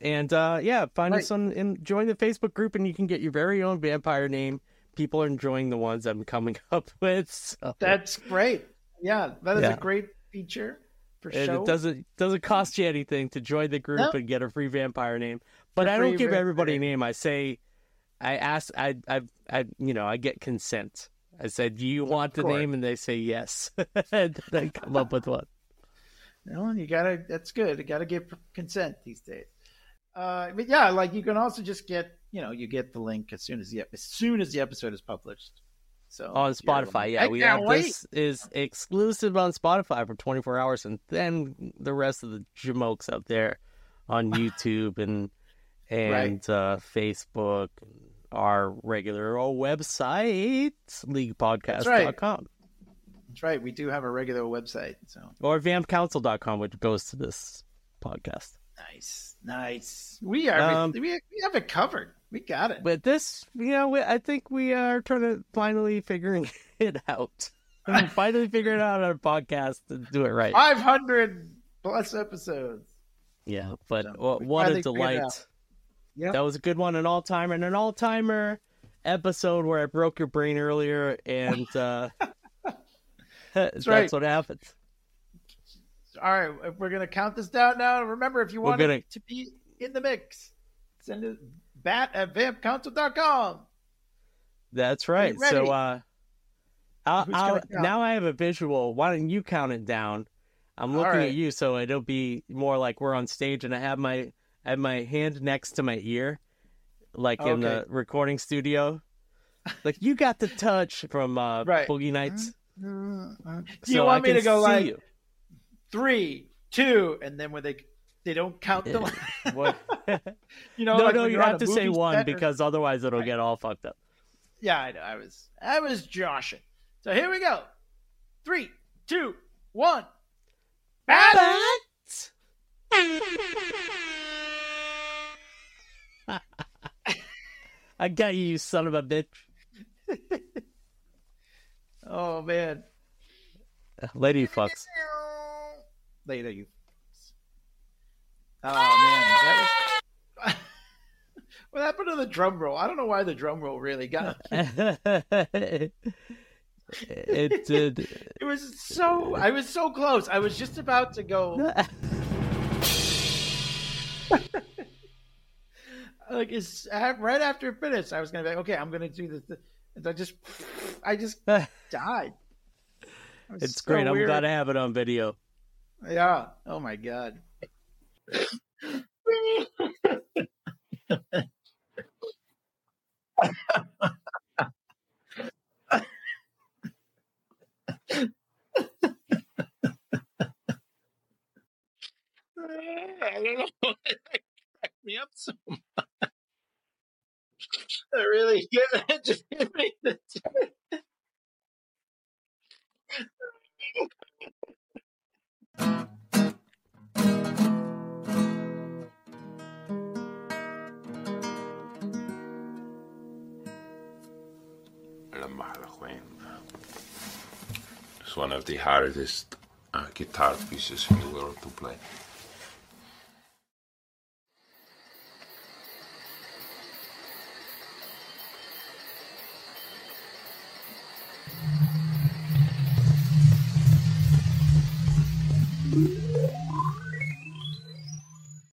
Speaker 8: And uh, yeah, find us on and join the Facebook group, and you can get your very own vampire name. People are enjoying the ones I'm coming up with. So.
Speaker 7: That's great. Yeah, that is
Speaker 8: Yeah.
Speaker 7: a great feature for
Speaker 8: And
Speaker 7: show.
Speaker 8: it doesn't doesn't cost you anything to join the group
Speaker 7: No.
Speaker 8: and get a free vampire name. But
Speaker 7: For
Speaker 8: I don't give everybody a
Speaker 7: name.
Speaker 8: I say, I ask, I, I, I, you know, I get consent. I said, "Do you want the name?" And they say yes. and they come up with one.
Speaker 7: No, you gotta. That's good. You gotta give consent these days. Uh, but yeah, like you can also just get, you know, you get the link as soon as the as soon as the episode is published. So
Speaker 8: on Spotify. Yeah,
Speaker 7: I
Speaker 8: we have
Speaker 7: wait.
Speaker 8: this is exclusive on Spotify for 24 hours, and then the rest of the jamokes out there on YouTube and and uh, Facebook, our regular old website, leaguepodcast.com.
Speaker 7: That's right. We do have a regular website. So
Speaker 8: or vampcouncil.com, which goes to this podcast.
Speaker 7: nice, nice. We are.
Speaker 8: Um,
Speaker 7: we, we have it covered. We got it.
Speaker 8: But this, you know, we, I think we are trying to finally figuring it out. And finally figuring out our podcast to do it right.
Speaker 7: Five hundred plus episodes.
Speaker 8: Yeah, but
Speaker 7: So,
Speaker 8: wha-
Speaker 7: we
Speaker 8: what a
Speaker 7: finally figured it
Speaker 8: delight.
Speaker 7: Yep.
Speaker 8: That was a good one, an all timer, and an all timer episode where I broke your brain earlier, and uh, that's,
Speaker 7: right.
Speaker 8: what happens.
Speaker 7: All right, we're gonna count this down now. Remember, if you want
Speaker 8: gonna-
Speaker 7: to be in the mix, send it bat at vampcouncil.com.
Speaker 8: That's right. So uh, I'll, I'll, now I have a visual. Why don't you count it down? I'm looking
Speaker 7: right.
Speaker 8: at you, so it'll be more like we're on stage, and I have my I have my hand next to my ear, like in the recording studio. Like you got the touch from uh,
Speaker 7: Right.
Speaker 8: Boogie Nights.
Speaker 7: Uh, Do you
Speaker 8: So
Speaker 7: want
Speaker 8: I
Speaker 7: me to go like
Speaker 8: you.
Speaker 7: three, two, and then when they they don't count the
Speaker 8: What?
Speaker 7: you know
Speaker 8: no,
Speaker 7: like
Speaker 8: no, you have to say one
Speaker 7: or-
Speaker 8: because otherwise it'll
Speaker 7: Right.
Speaker 8: get all fucked up.
Speaker 7: yeah, I know. I was I was joshing. So here we go. Three, two, one. Bat!
Speaker 8: I got you, you son of a bitch.
Speaker 7: Oh man,
Speaker 8: Lady fucks.
Speaker 7: you. Oh man, that was. what happened to the drum roll? I don't know why the drum roll really got.
Speaker 8: it did.
Speaker 7: It was so. I was so close. I was just about to go. like it's right after it finished. I was gonna be like, okay, I'm gonna do this. And I just, I just died. It
Speaker 8: It's
Speaker 7: so
Speaker 8: great. I'm
Speaker 7: weird.
Speaker 8: glad to have it on video.
Speaker 7: Yeah. Oh my god.
Speaker 9: I don't know. It cracked me up so much. I really it
Speaker 10: La Mahalaquin. It's one of the hardest uh, guitar pieces in the world to play.